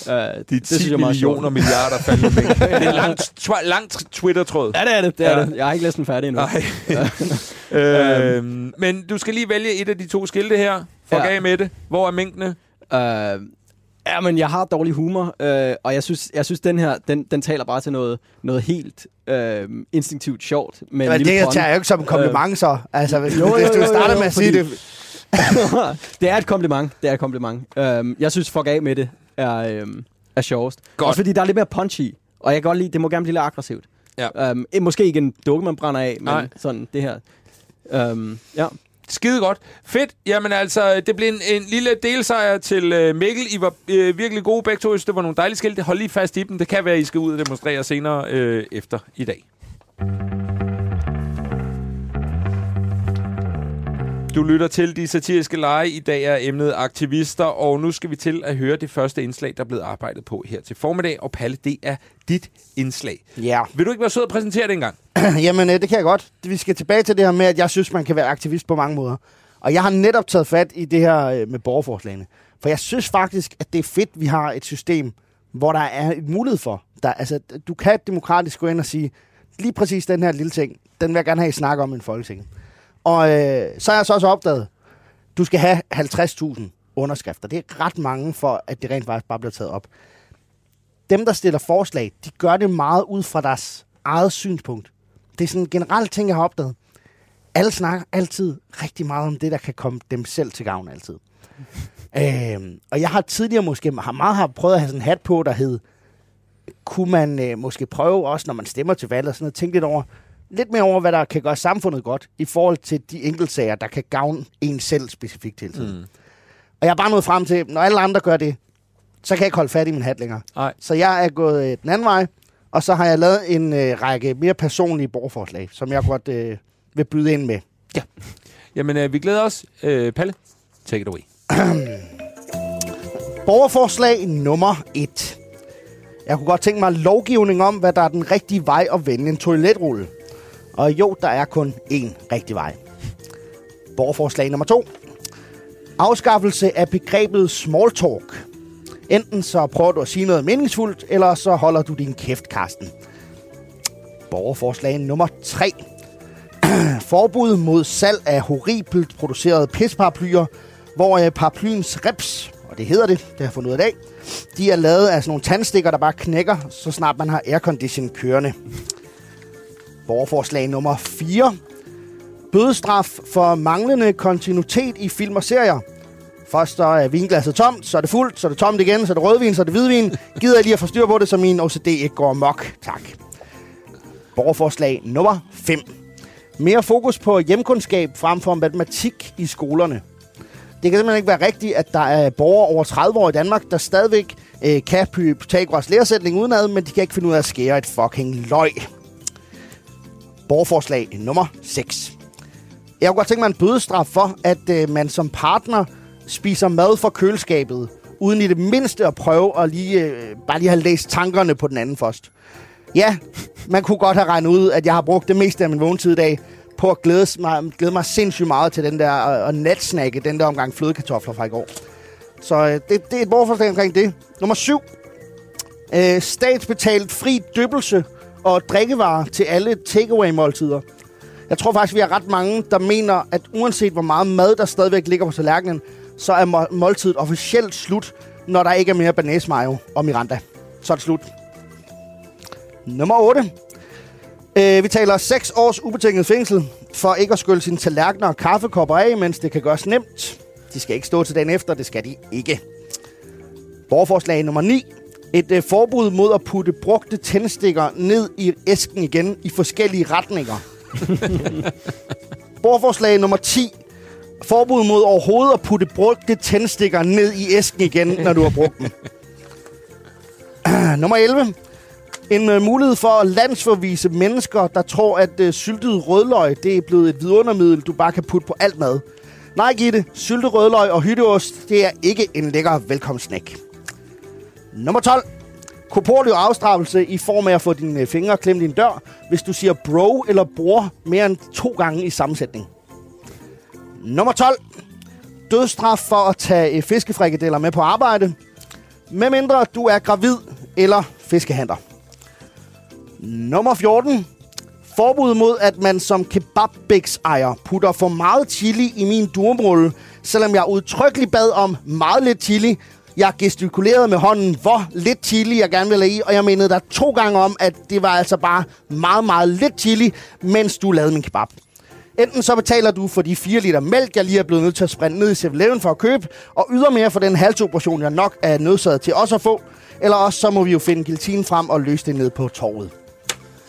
Uh, De det 10 synes jeg er meget millioner sjovt. milliarder faldende mink. det er en lang, tw- lang Twitter-tråd. Ja, det er det. det, er Ja. det. Jeg har ikke læst den færdig endnu. Nej. øh, men du skal lige vælge et af de to skilte her. Fuck Ja. af med det. Hvor er minkene? Øh, ja, men jeg har dårlig humor, øh, og jeg synes, jeg synes den her, den, den taler bare til noget, noget helt øh, instinktivt sjovt. Med Men det pun. tager jeg jo ikke som en kompliment, så. Altså, hvis, Jo, jo, hvis du jo, jo, starter jo, med at sige det. det er et kompliment. Det er et kompliment. Um, jeg synes, fuck af med det er, um, er sjovest. Godt. Også fordi der er lidt mere punch i. Og jeg kan godt lide, det må gerne blive lidt aggressivt. Ja. Um, måske ikke en dukke, man brænder af, men Nej. Sådan det her. Um, ja. Skide godt. Fedt. Jamen altså, det blev en, en lille delsejr til øh, Mikkel. I var øh, virkelig gode begge to. Det var nogle dejlige skilte. Hold lige fast i dem. Det kan være, I skal ud og demonstrere senere øh, efter i dag. Du lytter til De Satiriske Lege. I dag er emnet aktivister, og nu skal vi til at høre det første indslag, der er blevet arbejdet på her til formiddag. Og Palle, det er dit indslag. Ja. Vil du ikke være sød at præsentere det engang? Jamen, øh, det kan jeg godt. Vi skal tilbage til det her med, at jeg synes, man kan være aktivist på mange måder. Og jeg har netop taget fat i det her øh, med borgerforslagene. For jeg synes faktisk, at det er fedt, at vi har et system, hvor der er et mulighed for. Der, altså, du kan demokratisk gå ind og sige, lige præcis den her lille ting, den vil jeg gerne have, I snakker om i en folketing. Og øh, så har jeg så også opdaget, du skal have 50.000 underskrifter. Det er ret mange for, at det rent faktisk bare bliver taget op. Dem, der stiller forslag, de gør det meget ud fra deres eget synspunkt. Det er sådan en generelt ting, jeg har opdaget. Alle snakker altid rigtig meget om det, der kan komme dem selv til gavn altid. øhm, og jeg har tidligere måske har meget har prøvet at have sådan en hat på, der hed, kunne man øh, måske prøve også, når man stemmer til valg og sådan noget, tænke lidt over, lidt mere over, hvad der kan gøre samfundet godt, i forhold til de enkeltsager, der kan gavne en selv specifikt hele tiden. Mm. Og jeg er bare nået frem til, når alle andre gør det, så kan jeg ikke holde fat i min hat længere. Nej. Så jeg er gået øh, den anden vej, og så har jeg lavet en øh, række mere personlige borgerforslag, som jeg godt øh, vil byde ind med. Jamen, øh, vi glæder os. Øh, Palle, take it away. Borgerforslag nummer et. Jeg kunne godt tænke mig lovgivning om, hvad der er den rigtige vej at vende en toiletrulle. Og jo, der er kun én rigtig vej. Borgerforslag nummer to. Afskaffelse af begrebet small talk. Enten så prøver du at sige noget meningsfuldt, eller så holder du din kæft, Karsten. Borgerforslag nummer 3. Forbud mod salg af horribelt producerede pisparaplyer, hvor øh, paraplyens reps, og det hedder det, det har jeg fundet ud af i dag, de er lavet af sådan nogle tandstikker, der bare knækker, så snart man har aircondition kørende. Borgerforslag nummer 4. Bødestraf for manglende kontinuitet i film og serier. Først så er vinglasset tomt, så er det fuldt, så er det tomt igen, så er det rødvin, så er det hvidvin. Gider jeg lige at få styr på det, så min OCD ikke går mok. Tak. Borgerforslag nummer 5. Mere fokus på hjemkundskab frem for matematik i skolerne. Det kan simpelthen ikke være rigtigt, at der er borgere over 30 år i Danmark, der stadigvæk øh, kan Pythagoras læresætning udenad, men de kan ikke finde ud af at skære et fucking løg. Borgerforslag nummer 6. Jeg kunne godt tænke mig en bødestraf for, at øh, man som partner spiser mad fra køleskabet, uden i det mindste at prøve at lige, øh, bare lige have læst tankerne på den anden først. Ja, man kunne godt have regnet ud, at jeg har brugt det meste af min vågentid i dag på at glæde mig, glæde mig sindssygt meget til den der øh, og natsnakke, den der omgang flødekartofler fra i går. Så øh, det, det er et borgerforslag omkring det. Nummer 7. Øh, statsbetalt fri døbelse og drikkevarer til alle takeaway-måltider. Jeg tror faktisk, vi har ret mange, der mener, at uanset hvor meget mad, der stadigvæk ligger på tallerkenen, så er må- måltidet officielt slut, når der ikke er mere banæs mayo og Miranda. Så er det slut. Nummer 8. Øh, vi taler 6 års ubetinget fængsel for ikke at skylle sine tallerkener og kaffekopper af, mens det kan gøres nemt. De skal ikke stå til dagen efter, det skal de ikke. Borgerforslag nummer 9. Et øh, forbud mod at putte brugte tændstikker ned i æsken igen i forskellige retninger. Borgerforslag nummer 10. Forbud mod overhovedet at putte brugte tændstikker ned i æsken igen, når du har brugt dem. nummer 11. En uh, mulighed for at landsforvise mennesker, der tror, at uh, syltet rødløg det er blevet et vidundermiddel, du bare kan putte på alt mad. Nej, Gitte. Syltet rødløg og hytteost, det er ikke en lækker velkomstsnack. Nummer 12. Korporlig afstraffelse i form af at få dine fingre klemt i en dør, hvis du siger bro eller bror mere end to gange i sammensætning. Nummer 12. Dødstraf for at tage fiskefrikadeller med på arbejde, medmindre du er gravid eller fiskehandler. Nummer 14. Forbud mod, at man som kebabbæks ejer putter for meget chili i min durumrulle, selvom jeg udtrykkeligt bad om meget lidt chili. Jeg gestikulerede med hånden, hvor lidt chili jeg gerne ville have i, og jeg mindede dig to gange om, at det var altså bare meget, meget lidt chili, mens du lavede min kebab. Enten så betaler du for de 4 liter mælk, jeg lige er blevet nødt til at sprinte ned i 7 for at købe, og ydermere for den halsoperation, jeg nok er nødsaget til også at få, eller også så må vi jo finde giltinen frem og løse det ned på torvet.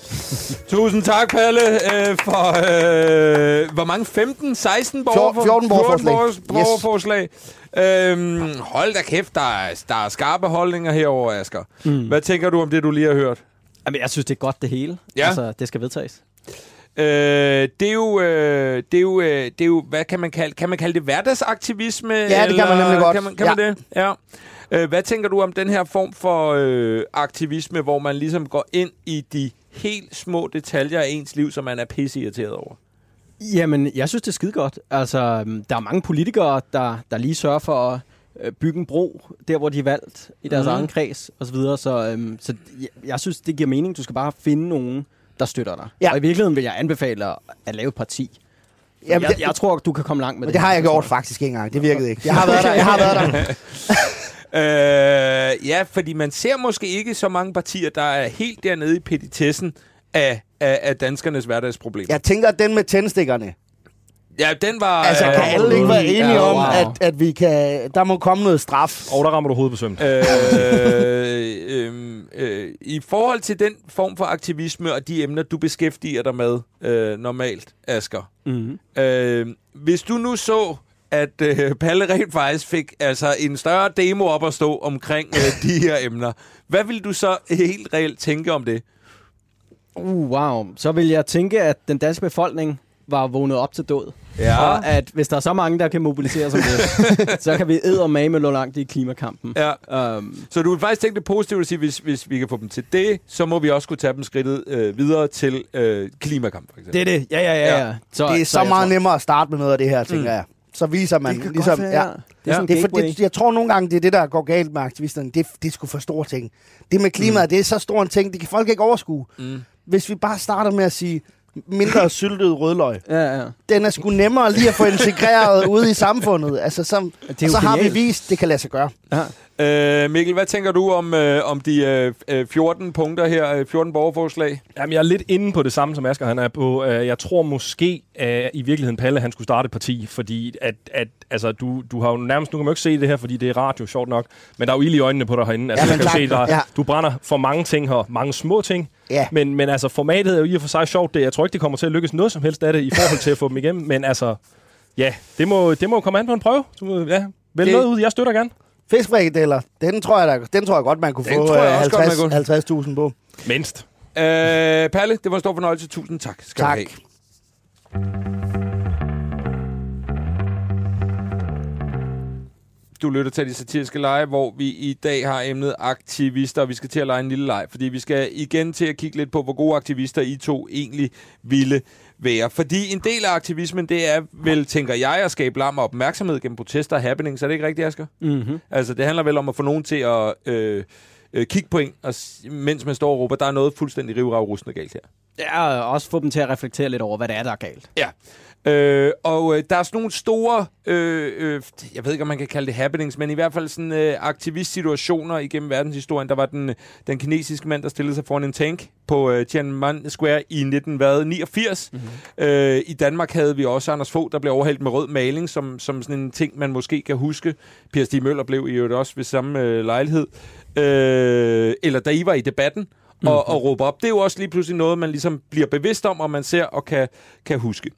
Tusind tak, Palle, øh, for... Øh, hvor mange? 15? 16 borger, 14 borgerforslag. borger- borgerforslag. Øhm, hold da kæft, der er, der er skarpe holdninger herover, Asger. Mm. Hvad tænker du om det, du lige har hørt? Jamen, jeg synes, det er godt det hele. Ja. Altså, det skal vedtages. Øh, det er jo, øh, det er jo, øh, det er jo, hvad kan man kalde, kan man kalde det hverdagsaktivisme? det kan man nemlig godt. Kan man, kan Ja. man det? Ja. Øh, hvad tænker du om den her form for øh, aktivisme, hvor man ligesom går ind i de helt små detaljer af ens liv, som man er pisse irriteret over? Jamen, jeg synes, det er skide godt. Altså, øhm, der er mange politikere, der, der lige sørger for at øh, bygge en bro, der hvor de er valgt, i deres mm. egen kreds og så videre. Så, øhm, så jeg, jeg synes, det giver mening. Du skal bare finde nogen, der støtter dig. Ja. Og i virkeligheden vil jeg anbefale at, lave et parti. Jamen, jeg, det- jeg tror, du kan komme langt med det. det har jeg gjort faktisk ikke engang. Det virkede ikke. Jeg har været der. Jeg har været der. Øh, ja, fordi man ser måske ikke så mange partier, der er helt dernede i petitessen af, af, af danskernes hverdagsproblemer. Jeg tænker, at den med tændstikkerne. Ja, den var... Altså, øh, kan alle ikke være enige Ja, om, wow. at, at vi kan... Der må komme noget straf. Og der rammer du hovedet på sømt. øh, øh, øh, I forhold til den form for aktivisme og de emner, du beskæftiger dig med øh, normalt, Asger. Mm-hmm. Øh, hvis du nu så, at øh, Palle rent faktisk fik altså, en større demo op at stå omkring øh, de her emner, hvad vil du så helt reelt tænke om det? Uh, wow. Så vil jeg tænke, at den danske befolkning var vågnet op til død. Ja. Og at hvis der er så mange, der kan mobilisere sig med det, så kan vi eddermame med langt i klimakampen. Ja. Um, Så du vil faktisk tænke det positivt at sige, hvis, hvis vi kan få dem til det, så må vi også kunne tage dem skridtet øh, videre til øh, klimakamp, for eksempel. det er det. Ja, ja, ja. Ja. ja. Så, Det er så jeg meget tror- nemmere at starte med noget af det her, tænker jeg. Så viser man ligesom... være. ja. Det er Ja. sådan Det er for, det, jeg tror nogle gange, det er det, der går galt med aktivisterne. Det, det er sgu for store ting. Det med klimaet, mm. det er så stor en ting, det kan folk ikke overskue. Mm. Hvis vi bare starter med at sige, mindre syltet rødløg. Ja, ja. Den er sgu nemmere lige at få integreret ude i samfundet. Altså, så, og jo så har vi genialt. vist, det kan lade sig gøre. ja. Øh, Mikkel, hvad tænker du om, øh, om de øh, 14 punkter her, øh, 14 borgerforslag? Jamen, jeg er lidt inde på det samme, som Asger han er på. Øh, jeg tror måske, at i virkeligheden Palle, han skulle starte et parti, fordi at, at altså, du, du har jo nærmest, nu kan man jo ikke se det her, fordi det er radio, sjovt nok, men der er jo ild i øjnene på dig herinde. Altså, Ja, men kan jo se, klart, der, ja. du brænder for mange ting her, mange små ting, Ja. men, men altså, formatet er jo i og for sig sjovt. Det, jeg tror ikke, det kommer til at lykkes noget som helst af det, i forhold til at få dem igennem, men altså, ja, det må, det må komme an på en prøve. Du, må- ja, vælg Det- noget ud, jeg støtter gerne. Fiskfrikadeller, den tror jeg, der, den tror jeg godt, man kunne Den få tror jeg øh, også godt, 50. 50.000 på. Mindst. Øh, Palle, det var en stor fornøjelse. Tusind tak. Skal Tak. Du have. Du lytter til de satiriske lege, hvor vi i dag har emnet aktivister, og vi skal til at lege en lille leg, fordi vi skal igen til at kigge lidt på, hvor gode aktivister I to egentlig ville være. Fordi en del af aktivismen, det er vel, tænker jeg, at skabe larm og opmærksomhed gennem protester og happenings. Er det ikke rigtigt, Asger? Mm-hmm. Altså, det handler vel om at få nogen til at øh, øh, kigge på en, og, mens man står og råber, der er noget fuldstændig rivrag rustende galt her. Ja, og også få dem til at reflektere lidt over, hvad det er, der er galt. Ja. Øh, og øh, der er sådan nogle store, øh, øh, jeg ved ikke, om man kan kalde det happenings, men i hvert fald sådan øh, aktivistsituationer igennem verdenshistorien. Der var den, den kinesiske mand, der stillede sig foran en tank på øh, Tiananmen Square i 1989. Mm-hmm. Øh, I Danmark havde vi også Anders Fogh, der blev overhældt med rød maling, som, som sådan en ting, man måske kan huske. Per Stig Møller blev i øvrigt også ved samme øh, lejlighed. Øh, eller da I var i debatten, og, og råbe op. Det er jo også lige pludselig noget, man ligesom bliver bevidst om, og man ser og kan, kan huske.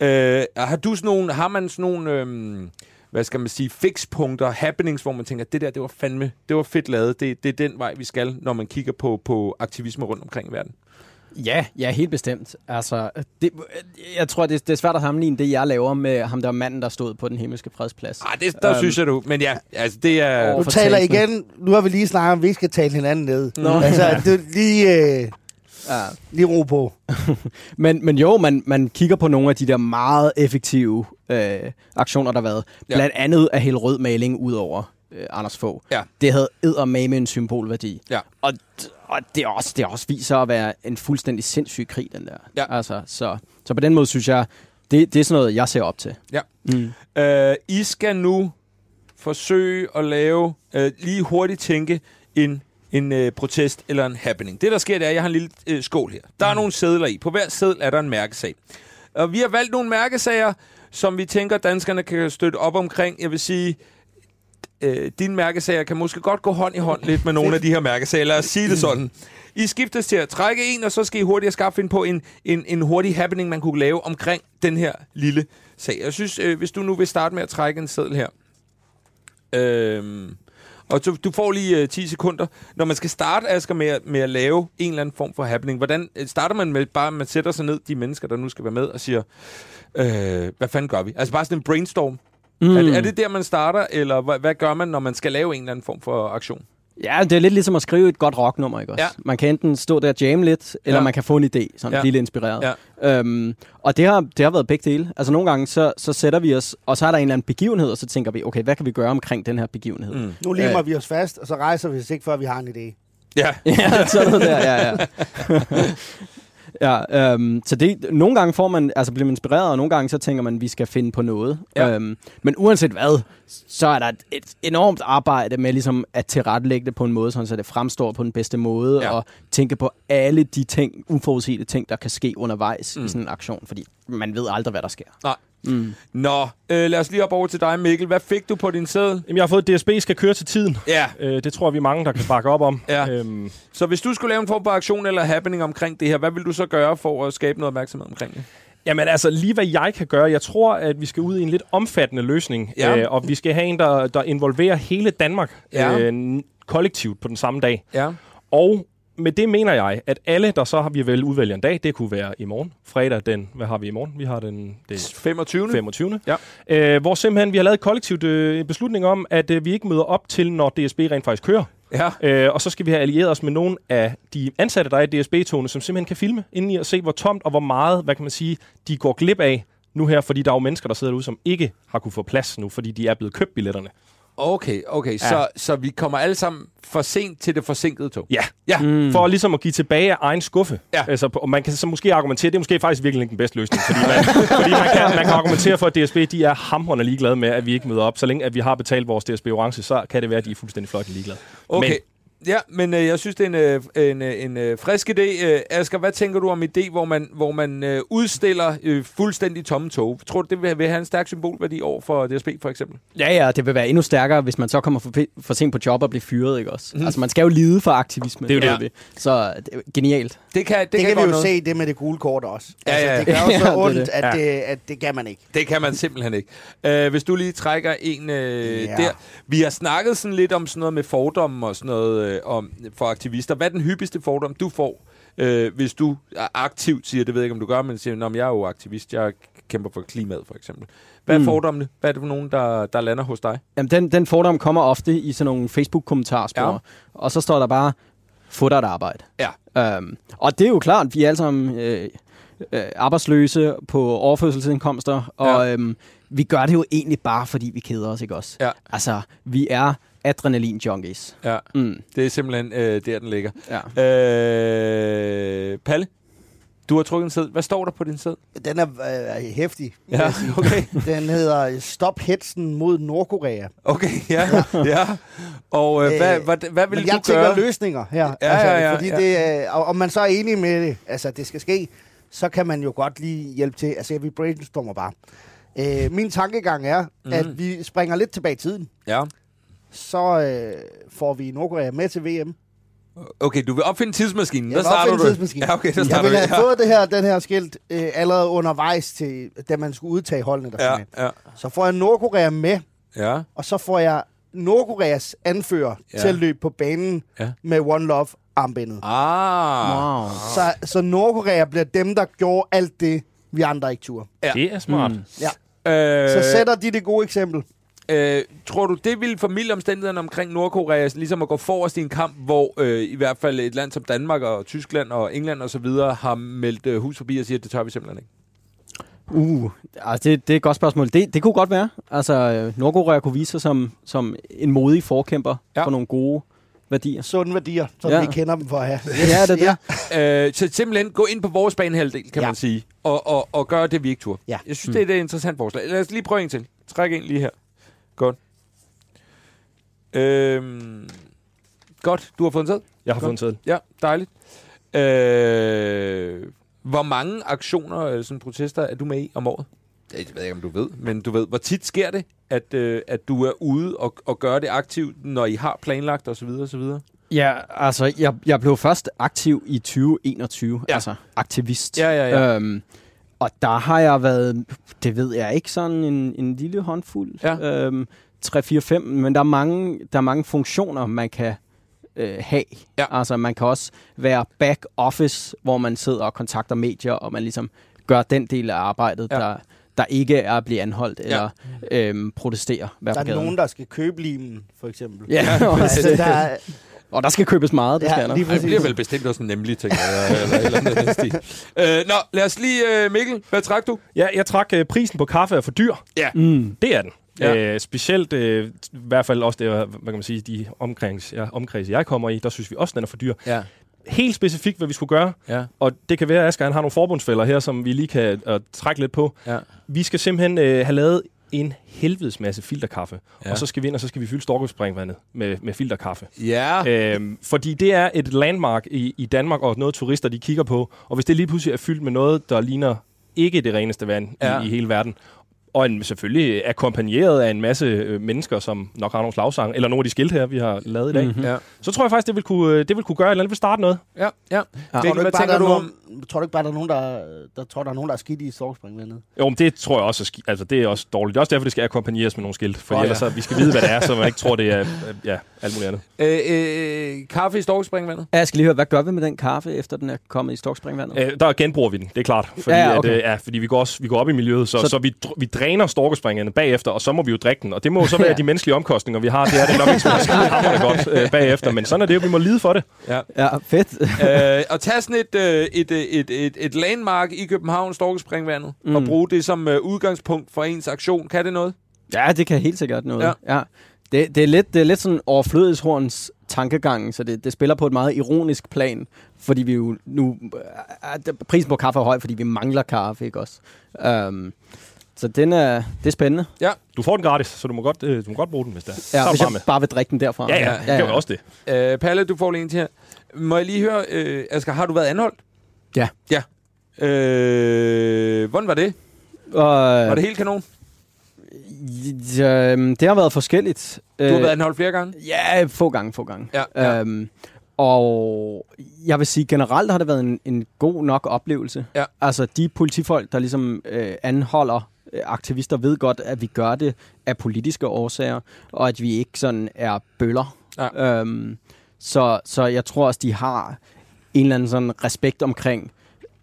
Øh, har du sådan nogle, har man sådan nogle, øhm, hvad skal man sige, fixpunkter, happenings, hvor man tænker, det der, det var fandme, det var fedt lavet, det, det er den vej, vi skal, når man kigger på, på aktivisme rundt omkring i verden? Ja, ja, helt bestemt. Altså, det, jeg tror, det, det er svært at sammenligne det, jeg laver med ham, der manden, der stod på den himmelske fredsplads. Ah, det, der Øhm. øhm, synes jeg du, men ja, altså det er... Nu taler igen, nu har vi lige snakket om, at vi skal tale hinanden ned. Nå. Altså, det, lige, øh, Ja. lige ro på. Men, men jo, man, man kigger på nogle af de der meget effektive øh, aktioner, der har været. Ja. Blandt andet at hælde rød maling ud over øh, Anders Fogh. Ja. Det havde eddermame en symbolværdi. Ja. Og, og det, er også, det er også viser at være en fuldstændig sindssyg krig, den der. Ja. Altså, så, så på den måde synes jeg, det, det er sådan noget, jeg ser op til. Ja. Mm. Øh, I skal nu forsøge at lave, øh, lige hurtigt tænke, en, en øh, protest eller en happening. Det, der sker, det er, at jeg har en lille øh, skål her. Der er nogle sædler i. På hver sædel er der en mærkesag. Og vi har valgt nogle mærkesager, som vi tænker, danskerne kan støtte op omkring. Jeg vil sige, øh, dine mærkesager kan måske godt gå hånd i hånd lidt med nogle af de her mærkesager. Lad os sige det sådan. I skiftes til at trække en, og så skal I hurtigt skaffe finde på en, en, en hurtig happening, man kunne lave omkring den her lille sag. Jeg synes, øh, hvis du nu vil starte med at trække en seddel her. Øhm, og du, du får lige øh, 10 sekunder. Når man skal starte, Asger, med, at- med at lave en eller anden form for happening, hvordan øh, starter man med bare, at man sætter sig ned, de mennesker, der nu skal være med, og siger, øh, hvad fanden gør vi? Altså bare sådan en brainstorm. Mm. Er, det, er det der, man starter, eller hvad, hvad gør man, når man skal lave en eller anden form for aktion? Ja, det er lidt ligesom at skrive et godt rocknummer, ikke også? Ja. Man kan enten stå der og jamme lidt, eller Ja. man kan få en idé, sådan Ja. lille inspireret. Ja. Øhm, og det har, det har været begge dele. Altså nogle gange, så, så sætter vi os, og så er der en eller anden begivenhed, og så tænker vi, okay, hvad kan vi gøre omkring den her begivenhed? Mm. Nu limer Ja. vi os fast, og så rejser vi os ikke, før vi har en idé. Ja. ja, sådan noget der, ja, ja. ja øhm, så det, nogle gange får man, altså bliver man inspireret, og nogle gange så tænker man, at vi skal finde på noget. Ja. Øhm, men uanset hvad, så er der et, et enormt arbejde med ligesom at tilrettelægge det på en måde, sådan, så det fremstår på den bedste måde, Ja. og tænke på alle de ting, uforudsete ting, der kan ske undervejs Mm. i sådan en aktion, fordi man ved aldrig, hvad der sker. Nej. Mm. Nå, øh, lad os lige op over til dig, Mikkel. Hvad fik du på din seddel? Jamen, jeg har fået, at DSB skal køre til tiden. Ja. Øh, det tror vi er mange, der kan bakke op om. Ja. Øhm, Så hvis du skulle lave en form for aktion eller happening omkring det her, hvad vil du så gøre for at skabe noget opmærksomhed omkring det? Jamen altså, lige hvad jeg kan gøre, jeg tror, at vi skal ud i en lidt omfattende løsning, Ja. øh, og vi skal have en, der, der involverer hele Danmark Ja. øh, kollektivt på den samme dag. Ja. Og med det mener jeg, at alle, der så har vi vel udvælge en dag, det kunne være i morgen, fredag den, hvad har vi i morgen? Vi har den det 25. 25. Ja. Øh, hvor simpelthen vi har lavet et kollektivt øh, beslutning om, at øh, vi ikke møder op til, når DSB rent faktisk kører. Ja. Øh, og så skal vi have allieret os med nogle af de ansatte, der er i DSB-togene, som simpelthen kan filme ind i at se, hvor tomt og hvor meget, hvad kan man sige, de går glip af nu her, fordi der er jo mennesker, der sidder derude, som ikke har kunne få plads nu, fordi de er blevet købt billetterne. Okay, okay. Ja. Så, så vi kommer alle sammen for sent til det forsinkede tog. Ja, Ja. mm. for ligesom at give tilbage af egen skuffe. Ja. Altså, og man kan så måske argumentere, det er måske faktisk virkelig ikke den bedste løsning, fordi, man, fordi man, kan, man kan argumentere for, at DSB de er hamrende ligeglade med, at vi ikke møder op. Så længe at vi har betalt vores DSB Orange, så kan det være, at de er fuldstændig flot ligeglade. Okay. Men, Ja, men øh, jeg synes, det er en, øh, en, øh, en øh, frisk idé. Øh, Asger, hvad tænker du om idé, hvor man, hvor man øh, udstiller øh, fuldstændig tomme tog? Tror du, det vil, vil have en stærk symbolværdi over for DSB, for eksempel? Ja, ja, det vil være endnu stærkere, hvis man så kommer for, for sent på job og bliver fyret, ikke også? Mm. Altså, man skal jo lide for aktivisme. Det er jo det. Så det genialt. Det kan, det Det, kan, godt vi jo noget. se, det med det gule kort også. Ja, altså, ja. det gør jo Ja, så er ondt, det. at, Ja. det, at det kan man ikke. Det kan man simpelthen ikke. Uh, hvis du lige trækker en uh, Ja. der. Vi har snakket sådan lidt om sådan noget med fordomme og sådan noget uh, om, for aktivister. Hvad er den hyppigste fordom, du får, uh, hvis du er aktivt siger, det ved jeg ikke, om du gør, men siger, "Nå, men jeg er jo aktivist, jeg kæmper for klimaet, for eksempel. Hvad er Mm. fordommene? Hvad er det for nogen, der, der lander hos dig? Jamen, den, den fordom kommer ofte i sådan nogle Facebook-kommentarspor, ja. og så står der bare, få dig et arbejde. Ja. Øhm, og det er jo klart, vi er alle sammen øh, øh, arbejdsløse på overførselsindkomster, og Ja. øhm, vi gør det jo egentlig bare, fordi vi keder os, ikke også? Ja. Altså, vi er adrenalin-junkies. Ja, Mm, det er simpelthen uh, der, den ligger. ja. Uh, Palle, du har trukket en sæd. Hvad står der på din sæd? Den er øh, hæftig. Ja, jeg okay. Den hedder Stop hetsen mod Nordkorea. Okay, ja. ja. Og uh, hvad, Øh, hvad, hvad vil du jeg tænker gøre? løsninger her. Altså, Ja, ja, ja, fordi ja. Det, og om man så er enig med det, altså det skal ske, så kan man jo godt lige hjælpe til. Altså vi brainstormer bare. Øh, min tankegang er, mm. at vi springer lidt tilbage i tiden. Ja. Så øh, får vi Nordkorea med til VM. Okay, du vil opfinde tidsmaskinen. Jeg vil starter opfinde du. tidsmaskinen. Ja, okay, der Jeg ville have fået det her, den her skilt øh, allerede undervejs, til, da man skulle udtage holdene der Ja, ja, Så får jeg Nordkorea med, ja. og så får jeg Nordkoreas anfører Ja. ja. til at løbe på banen Ja. ja. med One Love armbindet. Ah. Wow. Så, så Nordkorea bliver dem, der gjorde alt det, vi andre ikke turde. Ja. Det er smart. Mm. Ja. Øh, Så sætter de det gode eksempel. Øh, tror du, det ville formidle omstændighederne omkring Nordkorea, ligesom at gå forrest i en kamp, hvor øh, i hvert fald et land som Danmark og Tyskland og England og så videre har meldt øh, hus forbi og siger, at det tør vi simpelthen ikke? Uh, altså det, det er et godt spørgsmål. Det, det kunne godt være. Altså, Nordkorea kunne vise sig som, som en modig forkæmper Ja. ja. for nogle gode værdier. Sunde værdier, som Ja. ja. vi kender dem for at have. Ja, det er det. Øh, så simpelthen gå ind på vores banehalvdel, kan ja. Ja. man sige, og, og, og gøre det, vi ikke turde. Ja. Jeg synes, det er et interessant forslag. Lad os lige prøve en til. Træk en lige her. Godt. Øhm, godt, du har fået en sæd? Jeg har fundet sædel. Ja, dejligt. Øh, hvor mange aktioner, øh, sådan protester, er du med i om året? Det ved jeg ikke, om du ved, men du ved, hvor tit sker det, at, øh, at du er ude og, og gør det aktivt, når I har planlagt osv. osv.? Ja, altså, jeg, jeg blev først aktiv i 2021, Ja. ja. altså aktivist. Ja, ja, ja. Øhm, og der har jeg været, det ved jeg ikke, sådan en, en lille håndfuld. Ja. Øhm, 3, 4, 5, men der er mange, der er mange funktioner, man kan øh, have. Ja. Altså, man kan også være back office, hvor man sidder og kontakter medier, og man ligesom gør den del af arbejdet, Ja. ja. der, der ikke er at blive anholdt eller øhm, protestere. Der på er gaden. nogen, der skal købe limen, for eksempel. Ja, Altså, der er, og der skal købes meget, det Ja, skal der. det bliver vel bestemt også nemlig, tænker jeg. Eller, eller, eller, stil. øh, nå, lad os lige... Øh, Mikkel, hvad træk du? Ja, jeg trak øh, prisen på kaffe er for dyr. Ja. Mm. Det er den. Ja. Ja. Øh, specielt, øh, i hvert fald også det, hvad kan man sige, de omkreds, ja, omkreds, jeg kommer i, der synes vi også, den er for dyr. Ja. Helt specifikt, hvad vi skulle gøre, Ja. og det kan være, at Asger han har nogle forbundsfælder her, som vi lige kan øh, trække lidt på. Ja. Vi skal simpelthen øh, have lavet en helvedes masse filterkaffe, Ja. og så skal vi ind, og så skal vi fylde Storkøbspringvandet med, med filterkaffe. Ja. Øhm, fordi det er et landmark i, i Danmark, og noget turister de kigger på. Og hvis det lige pludselig er fyldt med noget, der ligner ikke det reneste vand Ja. i, i hele verden, og en, selvfølgelig akkompagneret af en masse øh, mennesker, som nok har nogle slagsange, eller nogle af de skilte her, vi har lavet i dag, mm-hmm. Ja. så tror jeg faktisk, det vil kunne, øh, det vil kunne gøre et eller andet, vil starte noget. Ja. ja. Ja. du hvad tænker er du om... tror du ikke bare, der er nogen, der, der tror, der er nogen, der er skidt i storkspringvandet? Jo, men det tror jeg også, er ski- altså det er også dårligt. Det er også derfor, det skal akkompagneres med nogle skilte, for oh, ja. ellers så, vi skal vide, hvad det er, så man ikke tror, det er ja, alt muligt andet. Øh, øh, kaffe i Storkspringvandet? Ja, Jeg skal lige høre, hvad gør vi med den kaffe, efter den er kommet i Storkspringvandet? Øh, der genbruger vi den, det er klart. Fordi, Ja, ja, at, okay. øh, ja, fordi vi går, også, vi går op i miljøet, så, så, Så- vi, vi dræner storkespringerne bagefter, og så må vi jo drikke den. Og det må jo så være Ja. de menneskelige omkostninger, vi har. Det er det nok ikke så hammerende godt øh, bagefter, men sådan er det jo, vi må lide for det. Ja. Ja, fedt. øh, og tage sådan et, øh, et, øh, et, et, et landmark i København, Storkespringvandet, mm. og bruge det som øh, udgangspunkt for ens aktion. Kan det noget? ja, det kan helt sikkert noget. Ja. Ja. Det, det, er lidt, det er lidt sådan overflødighedshorns tankegang, så det, det spiller på et meget ironisk plan, fordi vi jo nu... Øh, prisen på kaffe er høj, fordi vi mangler kaffe, ikke også? Um, så den er, det er spændende. Ja. Du får den gratis, så du må godt, øh, du må godt bruge den, hvis det er. Ja, så hvis bare jeg med. bare vil drikke den derfra. Ja, ja, ja, ja. det også det. Øh, Palle, du får lige en til her. Må jeg lige høre, øh, Asger, har du været anholdt? Ja. Ja. Øh, hvordan var det? Og, Var det helt kanon? ja, øhm, det har været forskelligt. Du har været anholdt flere gange? Ja, få gange, få gange. Ja, ja. Øhm, og jeg vil sige, generelt har det været en, en god nok oplevelse. Ja. Altså, de politifolk, der ligesom øh, anholder øh, aktivister, ved godt, at vi gør det af politiske årsager, og at vi ikke sådan er bøller. Ja. Øhm, så, så jeg tror også, de har en eller anden sådan respekt omkring,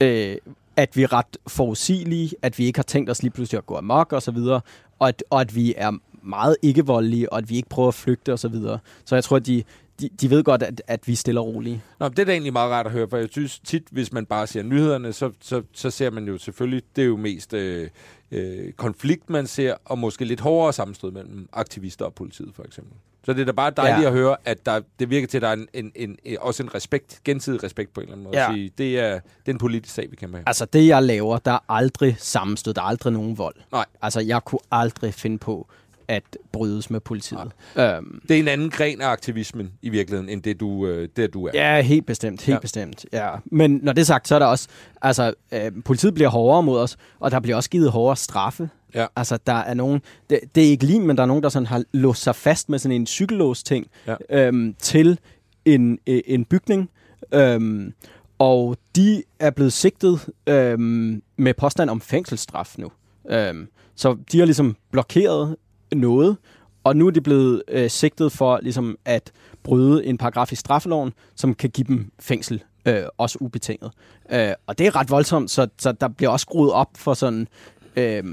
øh, at vi er ret forudsigelige, at vi ikke har tænkt os lige pludselig at gå amok og så videre, og at, og at vi er meget ikke-voldelige, og at vi ikke prøver at flygte og så videre. Så jeg tror, at de, de, de ved godt, at, at vi er stille og rolige. Nå, det er da egentlig meget rart at høre, for jeg synes tit, hvis man bare ser nyhederne, så, så, så ser man jo selvfølgelig, det er jo mest øh, øh, konflikt, man ser, og måske lidt hårdere sammenstød mellem aktivister og politiet, for eksempel. Så det er da bare dejligt Ja. at høre, at der, det virker til, at der er en, en, en, også en respekt, gensidig respekt på en eller anden måde. Ja. Sige, det, er, det er en politisk sag, vi kæmper her. Altså, det jeg laver, der er aldrig sammenstød, der er aldrig nogen vold. Nej. Altså, jeg kunne aldrig finde på at brydes med politiet. Øhm, Det er en anden gren af aktivismen i virkeligheden, end det du, øh, det, du er. Ja, helt bestemt, helt Ja. ja. bestemt. Ja. Men når det er sagt, så er der også, altså, øh, politiet bliver hårdere mod os, og der bliver også givet hårdere straffe. Ja. Altså, der er nogen, det, det er ikke lige, men der er nogen, der sådan har låst sig fast med sådan en cykellås-ting Ja. øhm, til en, øh, en bygning. Øhm, og de er blevet sigtet øhm, med påstand om fængselsstraf nu. Øhm, så de har ligesom blokeret noget, og nu er de blevet øh, sigtet for ligesom at bryde en paragraf i straffeloven, som kan give dem fængsel, øh, også ubetinget. Øh, og det er ret voldsomt, så, så der bliver også skruet op for sådan øh,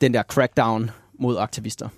den der crackdown mod aktivister.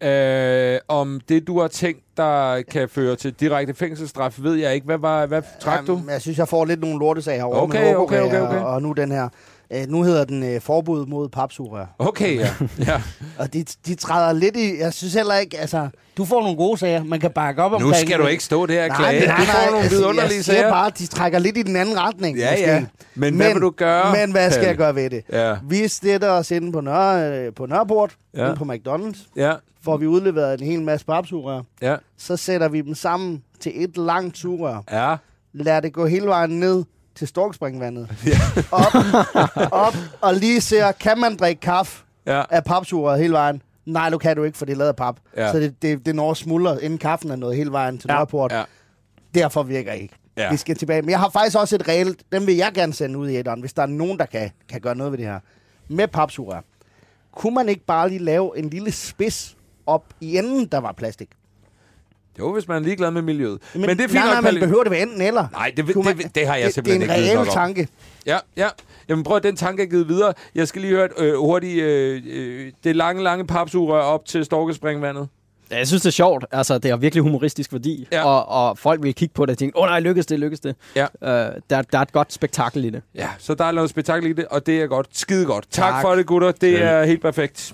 Øh, om det, du har tænkt, der kan føre til direkte fængselsstraf, ved jeg ikke. Hvad, var, hvad trak du? Jamen, Jeg synes, jeg får lidt nogle lortesager herovre Okay, med okay, okay, okay. Og, og nu den her. Øh, nu hedder den øh, forbud mod papsugerør. Okay, ja. ja. Og de, de træder lidt i... Jeg synes heller ikke... Altså, du får nogle gode sager, man kan bakke op Nu omkring. skal du ikke stå der og klage. Nej, nej, Du får nogle altså, vidunderlige jeg sager. bare, de trækker lidt i den anden retning. Ja, måske. ja. Men hvad vil du gøre, Men hvad skal jeg gøre ved det? Ja. Vi stætter os inde på, Nørre, øh, på Nørreport, Ja. ja. inde på McDonald's, Ja, får vi udleveret en hel masse papsugerør. ja, Så sætter vi dem sammen til et langt sugerør. ja. Lad det gå hele vejen ned til storkspringvandet. op, op og lige ser, kan man drikke kaffe ja. af papsugerøret hele vejen? Nej, du kan du ikke, for det er lavet af pap. Ja. Så det, det, det når at smuldre, inden kaffen er nået hele vejen til Ja. Nørreport. Ja. Derfor virker ikke. Ja. Ja. Vi skal tilbage. Men jeg har faktisk også et reelt, dem vil jeg gerne sende ud i etteren, hvis der er nogen, der kan, kan gøre noget ved det her. Med papsugerør. Kunne man ikke bare lige lave en lille spids op i enden, der var plastik? Jo, hvis man er ligeglad med miljøet. Men, Men det er fint nej, nok, nej, man behøver det ved enten eller. Nej, det, det, det, det har jeg det, det er simpelthen en ikke viden reel nok om. tanke. Ja, ja. Jamen prøv at den tanke er givet videre. Jeg skal lige høre et øh, hurtigt... Øh, øh, det lange, lange papsugerør op til Storkespringvandet. Ja, Jeg synes, det er sjovt. Altså, det har virkelig humoristisk værdi. Ja. Og, og folk vil kigge på det og tænke, åh oh, nej, lykkes det, lykkes det. Ja. Øh, der, der er et godt spektakel i det. Ja, så der er noget spektakel i det, og det er godt. Skide godt. Tak, tak Tak. for det, gutter. Det Ja. er helt perfekt.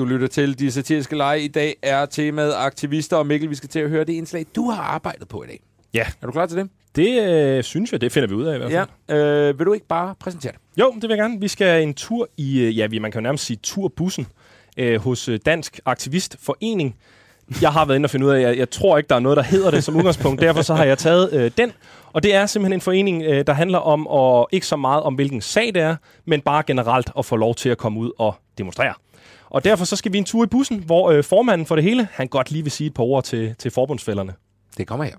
Du lytter til De Satiriske Lege. I dag er temaet aktivister, og Mikkel, vi skal til at høre det indslag, du har arbejdet på i dag. Ja, Er du klar til det? det øh, synes jeg, det finder vi ud af i hvert fald. Ja. Øh, vil du ikke bare præsentere det? Jo, det vil jeg gerne. Vi skal en tur i, øh, ja, man kan jo nærmest sige turbussen, øh, hos øh, Dansk Aktivistforening. Jeg har været inde og finde ud af, at jeg, jeg tror ikke, der er noget, der hedder det som udgangspunkt. Derfor så har jeg taget øh, den. Og det er simpelthen en forening, øh, der handler om, og ikke så meget om, hvilken sag det er, men bare generelt at få lov til at komme ud og demonstrere. Og derfor så skal vi en tur i bussen, hvor øh, formanden for det hele, han godt lige vil sige et par ord til, til forbundsfælderne. Det kommer her.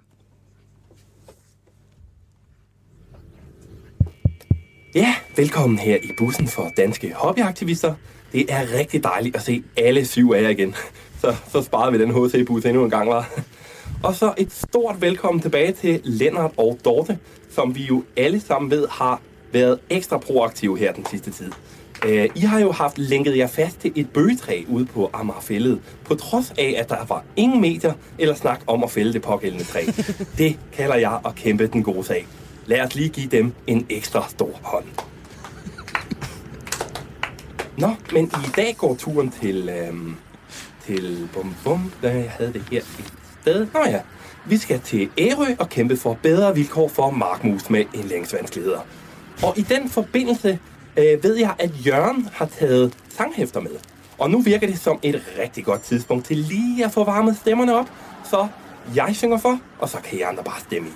Ja, velkommen her i bussen for danske hobbyaktivister. Det er rigtig dejligt at se alle syv af jer igen. Så, så sparede vi den HC-bus endnu en gang, var. Og så et stort velkommen tilbage til Lennart og Dorte, som vi jo alle sammen ved har været ekstra proaktive her den sidste tid. Øh, I har jo haft lænket jer fast til et bøgetræ ude på Amagerfællet, på trods af, at der var ingen medier eller snak om at fælde det pågældende træ. Det kalder jeg at kæmpe den gode sag. Lad os lige give dem en ekstra stor hånd. Nå, men i dag går turen til... Øhm, til... Bum, bum, da jeg havde det her et sted. Nå ja, vi skal til Ærø og kæmpe for bedre vilkår for markmus med indlæringsvanskeligheder. Og i den forbindelse øh, ved jeg, at Jørgen har taget sanghæfter med. Og nu virker det som et rigtig godt tidspunkt til lige at få varmet stemmerne op. Så jeg synger for, og så kan I andre bare stemme i.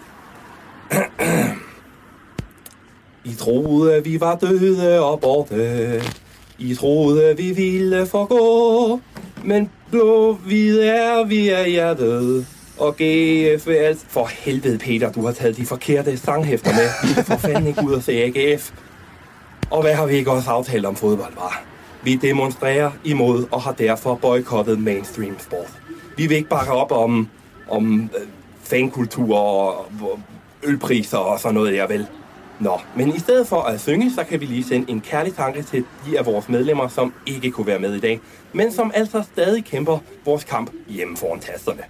I troede, vi var døde og borte. I troede, vi ville forgå. Men blå-hvid er vi af hjertet. Og GF er alt... For helvede, Peter, du har taget de forkerte sanghæfter med. Vi kan for fanden ikke ud og se AGF. Og hvad har vi ikke også aftalt om fodbold, var? Vi demonstrerer imod og har derfor boykottet mainstream sport. Vi vil ikke bakke op om, om øh, fankultur og, ølpriser og sådan noget, jeg vel. Nå, men i stedet for at synge, så kan vi lige sende en kærlig tanke til de af vores medlemmer, som ikke kunne være med i dag, men som altså stadig kæmper vores kamp hjemme foran tasterne.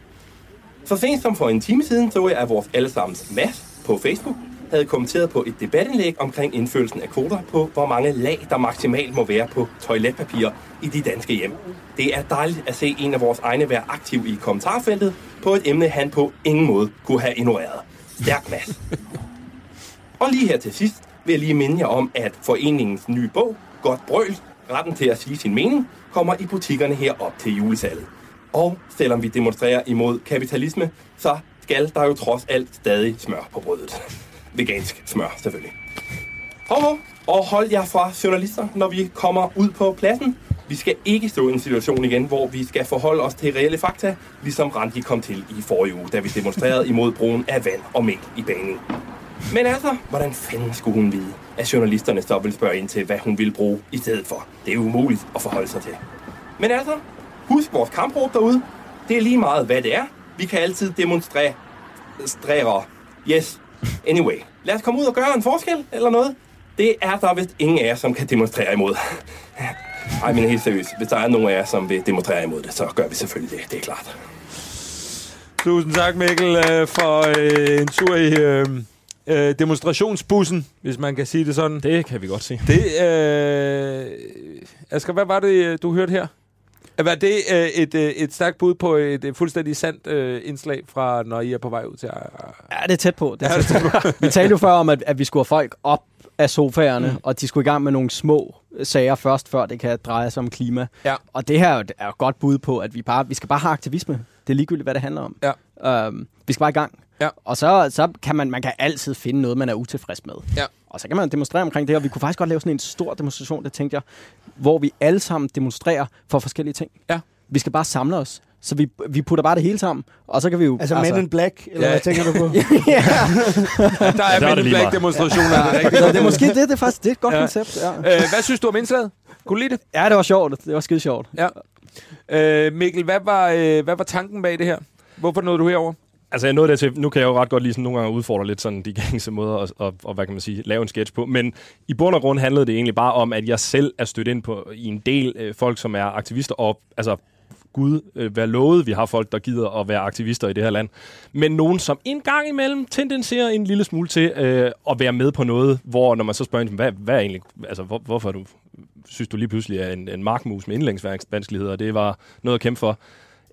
Så sent som for en time siden så jeg, at vores allesammens Mads på Facebook havde kommenteret på et debatindlæg omkring indførelsen af kvoter på, hvor mange lag, der maksimalt må være på toiletpapir i de danske hjem. Det er dejligt at se en af vores egne være aktiv i kommentarfeltet på et emne, han på ingen måde kunne have ignoreret. Stærk Mads. Og lige her til sidst vil jeg lige minde jer om, at foreningens nye bog, Godt Brøl, retten til at sige sin mening, kommer i butikkerne her op til julesalget. Og selvom vi demonstrerer imod kapitalisme, så skal der jo trods alt stadig smør på brødet. Vegansk smør, selvfølgelig. Hov, hov. Og hold jer fra journalister, når vi kommer ud på pladsen. Vi skal ikke stå i en situation igen, hvor vi skal forholde os til reelle fakta, ligesom Randi kom til i forrige uge, da vi demonstrerede imod brugen af vand og mælk i banen. Men altså, hvordan fanden skulle hun vide, at journalisterne så vil spørge ind til, hvad hun vil bruge i stedet for? Det er umuligt at forholde sig til. Men altså, husk vores kampråb derude. Det er lige meget, hvad det er. Vi kan altid demonstrere. Yes. Anyway, lad os komme ud og gøre en forskel eller noget. Det er der vist ingen af jer, som kan demonstrere imod. Ej, men helt seriøst. Hvis der er nogen af jer, som vil demonstrere imod det, så gør vi selvfølgelig det. Det er klart. Tusind tak, Mikkel, øh, for øh, en tur i øh, demonstrationsbussen, hvis man kan sige det sådan. Det kan vi godt se. Det, øh, Asger, hvad var det, du hørte her? Var det øh, et, øh, et stærkt bud på et, et fuldstændig sandt øh, indslag fra, når I er på vej ud til... Øh, Ja, det er tæt på. Det er tæt på. vi talte jo før om, at, at vi skulle have folk op af sofaerne, mm. og de skulle i gang med nogle små sager først, før det kan dreje sig om klima. Ja. Og det her er er jo et godt bud på, at vi, bare, vi skal bare have aktivisme. Det er ligegyldigt, hvad det handler om. Ja. Øhm, vi skal bare i gang. Ja. Og så, så kan man, man kan altid finde noget, man er utilfreds med. Ja. Og så kan man demonstrere omkring det, og vi kunne faktisk godt lave sådan en stor demonstration, det tænkte jeg, hvor vi alle sammen demonstrerer for forskellige ting. Ja. Vi skal bare samle os. Så vi, vi putter bare det hele sammen, og så kan vi jo... Altså, Men in Black, eller Ja. hvad tænker du på? ja, der der er er Men det in lige Black meget. demonstrationer, er det rigtigt? så det er måske det, det er faktisk det er et godt Ja. ja. koncept. Ja. Øh, hvad synes du om indslaget? Kunne du lide det? ja, det var sjovt. Det var skide sjovt. Ja. Øh, Mikkel, hvad var, øh, hvad var tanken bag det her? Hvorfor nåede du herover? Altså, jeg nåede det til, nu kan jeg jo ret godt lige sådan nogle gange udfordre lidt sådan de gængse måder at, og, og, hvad kan man sige, lave en sketch på. Men i bund og grund handlede det egentlig bare om, at jeg selv er stødt ind på i en del øh, folk, som er aktivister, og altså Gud øh, være lovet, vi har folk, der gider at være aktivister i det her land. Men nogen, som en gang imellem tendenserer en lille smule til øh, at være med på noget, hvor når man så spørger dem, hvad, hvad er egentlig, altså hvor, hvorfor du, synes du lige pludselig er en, en markmus med indlængsvanskeligheder, det var noget at kæmpe for.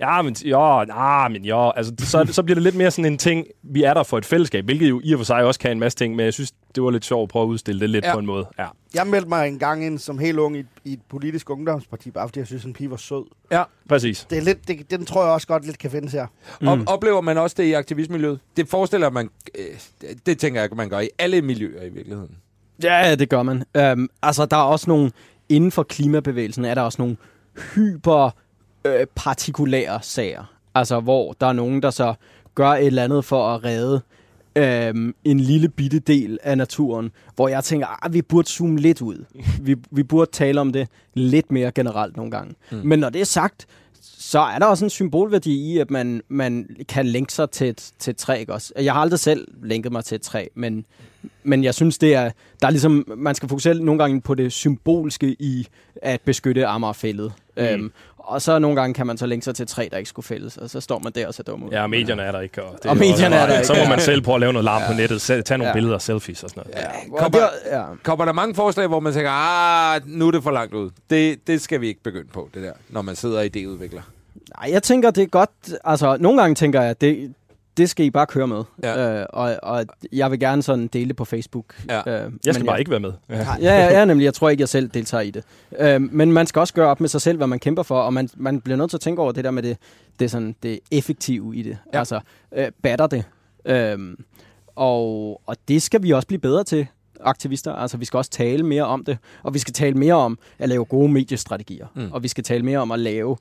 Ja, men, ja, nah, men ja, altså, så, så bliver det lidt mere sådan en ting, vi er der for et fællesskab, hvilket jo i og for sig også kan en masse ting, men jeg synes, det var lidt sjovt at prøve at udstille det lidt Ja. på en måde. Ja. Jeg meldte mig en gang ind som helt ung i, et- i et politisk ungdomsparti, bare fordi jeg synes, en pige var sød. Ja. Præcis. Det er lidt, det, den tror jeg også godt lidt kan findes her. Mm. Op, oplever man også det i aktivistmiljøet? Det forestiller man, øh, det, det tænker jeg, man gør i alle miljøer i virkeligheden. Ja, ja, det gør man. Øhm, altså, der er også nogle... Inden for klimabevægelsen er der også nogle hyper øh, partikulære sager. Altså, hvor der er nogen, der så gør et eller andet for at redde øhm, en lille bitte del af naturen, hvor jeg tænker, at vi burde zoome lidt ud. Vi, vi burde tale om det lidt mere generelt nogle gange. Mm. Men når det er sagt, så er der også en symbolværdi i, at man, man kan lænke sig til et, til et træ. Ikke også? Jeg har aldrig selv lænket mig til et træ, men, men jeg synes, det er, der er ligesom, man skal fokusere nogle gange på det symbolske i at beskytte Amagerfældet. Mm. Øhm, Og så nogle gange kan man så længe sig til tre, der ikke skulle fældes, og så står man der og ser dum ud. Ja, og medierne er der ikke. Og, det Og medierne er der ikke. Så må man selv prøve at lave noget larm på nettet, selv, tage nogle Ja. billeder og selfies og sådan noget. Ja, var- ja. Kommer der mange forslag, hvor man tænker, ah, nu er det for langt ud. Det, det skal vi ikke begynde på, det der, når man sidder og idéudvikler. Nej, jeg tænker, det er godt. Altså, nogle gange tænker jeg, det, det skal I bare køre med. Ja. Øh, og, og jeg vil gerne sådan dele det på Facebook. Ja. Øh, Jeg men skal bare ikke være med. Ja. Ja, ja, ja, nemlig. Jeg tror ikke, jeg selv deltager i det. Øh, men man skal også gøre op med sig selv, hvad man kæmper for, og man, man bliver nødt til at tænke over det der med det, det, sådan, det effektive i det. Ja. Altså, øh, batter det. Øh, og, og det skal vi også blive bedre til, aktivister. Altså, vi skal også tale mere om det, og vi skal tale mere om at lave gode mediestrategier, mm. og vi skal tale mere om at lave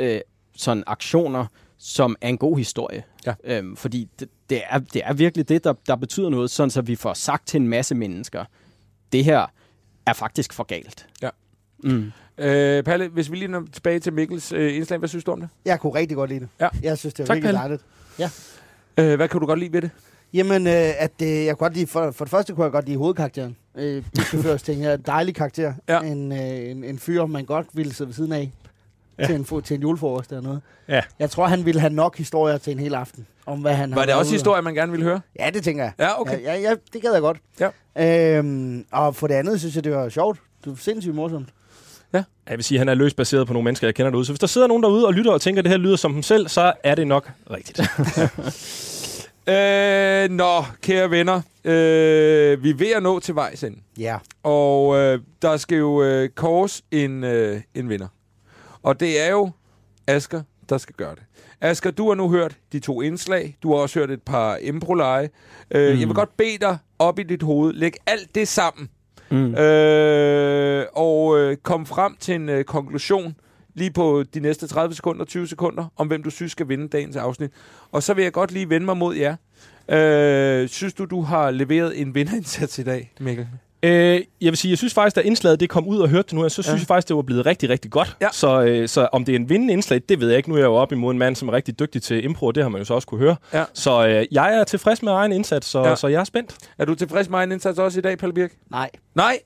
øh, sådan aktioner, som er en god historie. Ja. Øhm, fordi det, det, er, det er virkelig det, der, der betyder noget, sådan så vi får sagt til en masse mennesker, det her er faktisk for galt. Ja. Mm. Øh, Palle, hvis vi lige når tilbage til Mikkels øh, indslag, hvad synes du om det? Jeg kunne rigtig godt lide det. Ja. Jeg synes, det var Tak, virkelig dejligt. Øh, hvad kan du godt lide ved det? Jamen, øh, at øh, jeg kunne godt lide, for, for det første kunne jeg godt lide hovedkarakteren. Øh, Chaufførs ting. Jeg er en dejlig karakter. Ja. En, øh, en, en fyr, man godt ville sidde ved siden af. Ja. Ja. Til, en, til en julefrokost eller noget. Ja. Jeg tror, han ville have nok historier til en hel aften. Om hvad han har Var det også ude og- historie, man gerne ville høre? Ja, det tænker jeg. Ja, okay. Ja, ja, ja, det gad jeg godt. Ja. Øhm, og for det andet synes jeg, det var sjovt. Det var sindssygt morsomt. Jeg vil sige, at han er løst baseret på nogle mennesker, jeg kender derude. Så hvis der sidder nogen derude og lytter og tænker, at det her lyder som dem selv, så er det nok rigtigt. Øh, nå, kære venner. Øh, vi er ved at nå til vejs ende. Ja. Og øh, der skal jo øh, kors en, øh, en vinder. Og det er jo Asker, der skal gøre det. Asger, du har nu hørt de to indslag. Du har også hørt et par improleje. Øh, mm. Jeg vil godt bede dig op i dit hoved. Læg alt det sammen. Mm. Øh, og øh, kom frem til en øh, konklusion lige på de næste 30 sekunder, 20 sekunder, om hvem du synes skal vinde dagens afsnit. Og så vil jeg godt lige vende mig mod jer. Øh, synes du, du har leveret en vinderindsats i dag, Mikkel? Øh, jeg vil sige, jeg synes faktisk, da indslaget det kom ud og hørte det nu, så synes Ja. jeg faktisk, det var blevet rigtig, rigtig godt. Ja. Så, øh, så om det er en vindende indslag, det ved jeg ikke. Nu er jeg jo op imod en mand, som er rigtig dygtig til impro, og det har man jo så også kunne høre. Ja. Så øh, jeg er tilfreds med egen indsats, så, Ja. så jeg er spændt. Er du tilfreds med egen indsats også i dag, Palle Birk? Nej. Nej?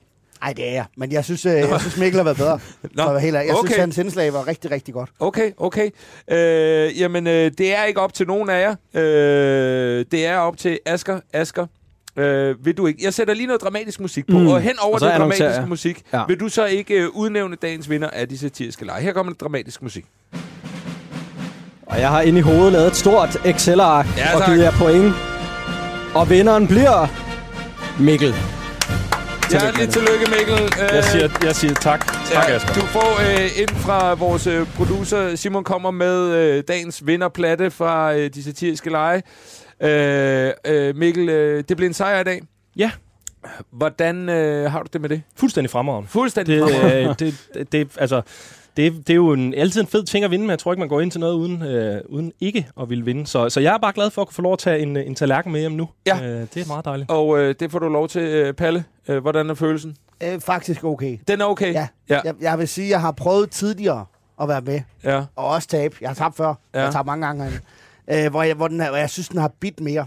Nej, det er jeg. Men jeg synes, øh, jeg synes Mikkel har været bedre. Nå, at være helt. Jeg okay. synes, hans indslag var rigtig, rigtig godt. Okay, okay. Øh, jamen, øh, det er ikke op til nogen af jer. Øh, det er op til Asker. Asker, øh, vil du ikke? Jeg sætter lige noget dramatisk musik på, mm. Og hen over Og annoncerer dramatiske jeg. musik, Ja. vil du så ikke øh, udnævne dagens vinder af de satiriske lege? Her kommer lidt dramatisk musik. Og jeg har inde i hovedet lavet et stort Excel-ark Ja, og tak. givet jer point. Og vinderen bliver Mikkel. Ja, lidt tillykke, Mikkel. Øh, Jeg siger, jeg siger tak. Tak, ja, Asger. Du får øh, ind fra vores øh, producer, Simon kommer med øh, dagens vinderplatte fra øh, de satiriske lege. Øh, øh, Mikkel, øh, det blev en sejr i dag. Ja. Hvordan øh, har du det med det? Fuldstændig fremragende. Fuldstændig. Det, fremragende. øh, det, det, det, altså, det, det er jo en, altid en fed ting at vinde, men jeg tror ikke, man går ind til noget uden, øh, uden ikke at ville vinde. Så, så jeg er bare glad for at kunne få lov at tage en, en tallerken med hjem nu. Ja. Øh, det er meget dejligt. Og øh, det får du lov til, øh, Palle. Øh, hvordan er følelsen? Øh, faktisk okay. Den er okay? Ja. Ja. Jeg, jeg vil sige, at jeg har prøvet tidligere at være med. ja. Og også tabe. Jeg har tabt før. Ja. Ja. Jeg har tabt mange gange. Øh, hvor, jeg, hvor, den hvor jeg synes, den har bidt mere.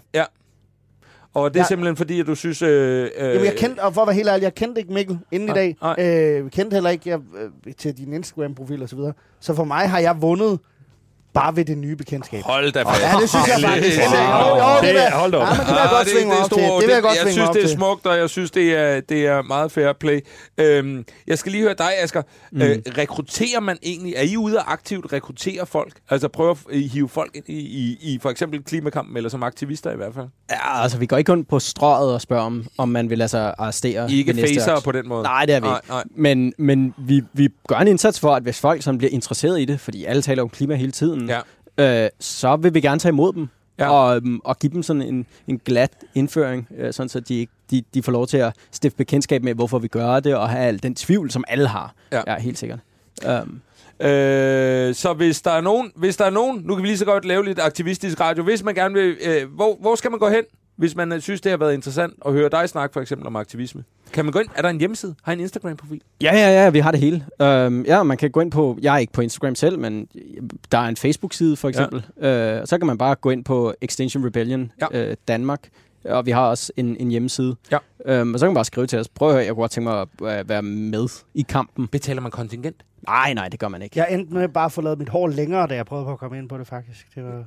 Og det er Ja. simpelthen fordi, at du synes... Øh, øh, Jamen, jeg kendte, og for at være helt ærlig, jeg kendte ikke Mikkel inden Nej, i dag. nej. Øh, vi kendte heller ikke jeg, øh, til din Instagram-profil og så videre. Så for mig har jeg vundet bare ved det nye bekendtskab. Hold da fast. Ja, det synes jeg faktisk. Wow. Jo, jo, det, hold da op. Ja, men det vil jeg Ah, godt svinge op til. Det vil jeg godt jeg synes, det er smukt, og jeg synes, det er, det er meget fair play. Øhm, jeg skal lige høre dig, Asger. Mm. Øh, rekrutterer man egentlig... Er I ude og aktivt rekruttere folk? Altså prøve at hive folk ind i, i, i for eksempel klimakampen, eller som aktivister i hvert fald? Ja, altså vi går ikke kun på strøget og spørger, om, om man vil lade sig arrestere. I ikke facer på den måde? Nej, det er vi Nej, ikke. nej. Men, men vi, vi gør en indsats for, at hvis folk som bliver interesseret i det, fordi alle taler om klima hele tiden, Ja. øh, så vil vi gerne tage imod dem. Ja. Og, øhm, og give dem sådan en, en glat indføring, øh, sådan så de, ikke, de, de får lov til at stifte bekendtskab med, hvorfor vi gør det, og have al den tvivl, som alle har. Ja. ja helt sikkert. Um, Øh, så hvis der er nogen, hvis der er nogen, nu kan vi lige så godt lave lidt aktivistisk radio, hvis man gerne vil, øh, hvor, hvor skal man gå hen, hvis man øh, synes, det har været interessant at høre dig snakke for eksempel om aktivisme? Kan man gå ind? Er der en hjemmeside? Har I en Instagram-profil? Ja, ja, ja, vi har det hele. Um, ja, man kan gå ind på, jeg er ikke på Instagram selv, men der er en Facebook-side for eksempel. Ja. Uh, så kan man bare gå ind på Extinction Rebellion Ja. uh, Danmark, og vi har også en, en hjemmeside. Ja. Øhm, og så kan man bare skrive til os. Prøv at høre, jeg kunne godt tænke mig at øh, være med i kampen. Betaler man kontingent? Nej, nej, det gør man ikke. Jeg endte med bare at få lavet mit hår længere, da jeg prøvede på at komme ind på det, faktisk. Det var...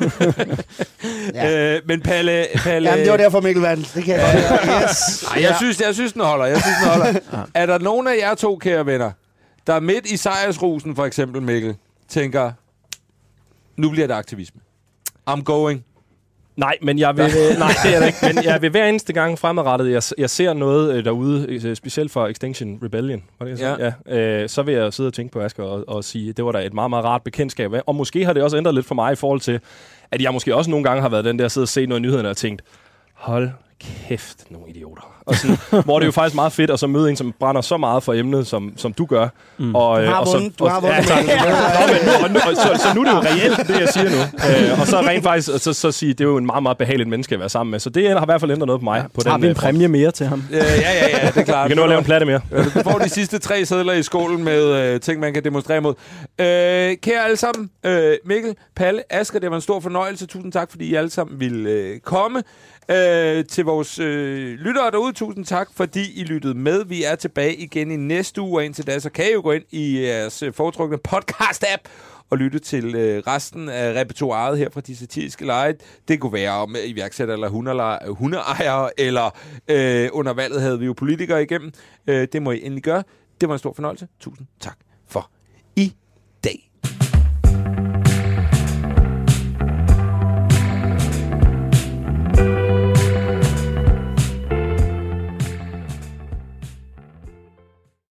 Ja. Øh, men Palle... Palle Jamen, det var derfor Mikkel vandt. Det kan jeg godt. Yes. Ej, jeg, synes, jeg synes, den holder. Jeg synes, den holder. er der nogen af jer to, kære venner, der midt i sejrsrusen, for eksempel Mikkel, tænker, nu bliver det aktivisme. I'm going. Nej, men jeg vil, øh, nej, det er det ikke. Men jeg vil hver eneste gang fremadrettet, jeg, jeg ser noget øh, derude, øh, specielt for Extinction Rebellion, var det, jeg sagde? ja. øh, så vil jeg sidde og tænke på Asger og, og sige, det var da et meget, meget rart bekendtskab. Og måske har det også ændret lidt for mig i forhold til, at jeg måske også nogle gange har været den der, sidde og se noget i nyhederne og tænkt, hold kæft, nogle idioter. Og sådan, hvor det er jo faktisk meget fedt at så møde en, som brænder så meget for emnet, som, som du gør. Mm. Og, Du har og så, vundet. Du har vundet. Ja, tak. Nå, men nu, og nu, og så, så nu er det jo reelt, det jeg siger nu. Øh, og så rent faktisk, så, så sige, det er jo en meget, meget behageligt menneske at være sammen med. Så det har i hvert fald ændret noget på mig. Ja, på har den, vi en øh, præmie mere til ham. Øh, ja, ja, ja, det er klart. Vi kan nå at lave en platte mere. Du får de sidste tre sædler i skålen med øh, ting, man kan demonstrere mod. Øh, kære alle sammen, øh, Mikkel, Palle, Asger, det var en stor fornøjelse. Tusind tak, fordi I alle sammen ville øh, komme. Øh, til vores øh, lyttere derude, tusind tak, fordi I lyttede med. Vi er tilbage igen i næste uge, og indtil da, så kan I jo gå ind i jeres øh, foretrukne podcast-app og lytte til øh, resten af repertoireet her fra de satiriske lege. Det kunne være om øh, iværksætter eller hundeejer- øh, hundeejere, eller øh, under valget havde vi jo politikere igennem. Øh, det må I endelig gøre. Det var en stor fornøjelse. Tusind tak. for i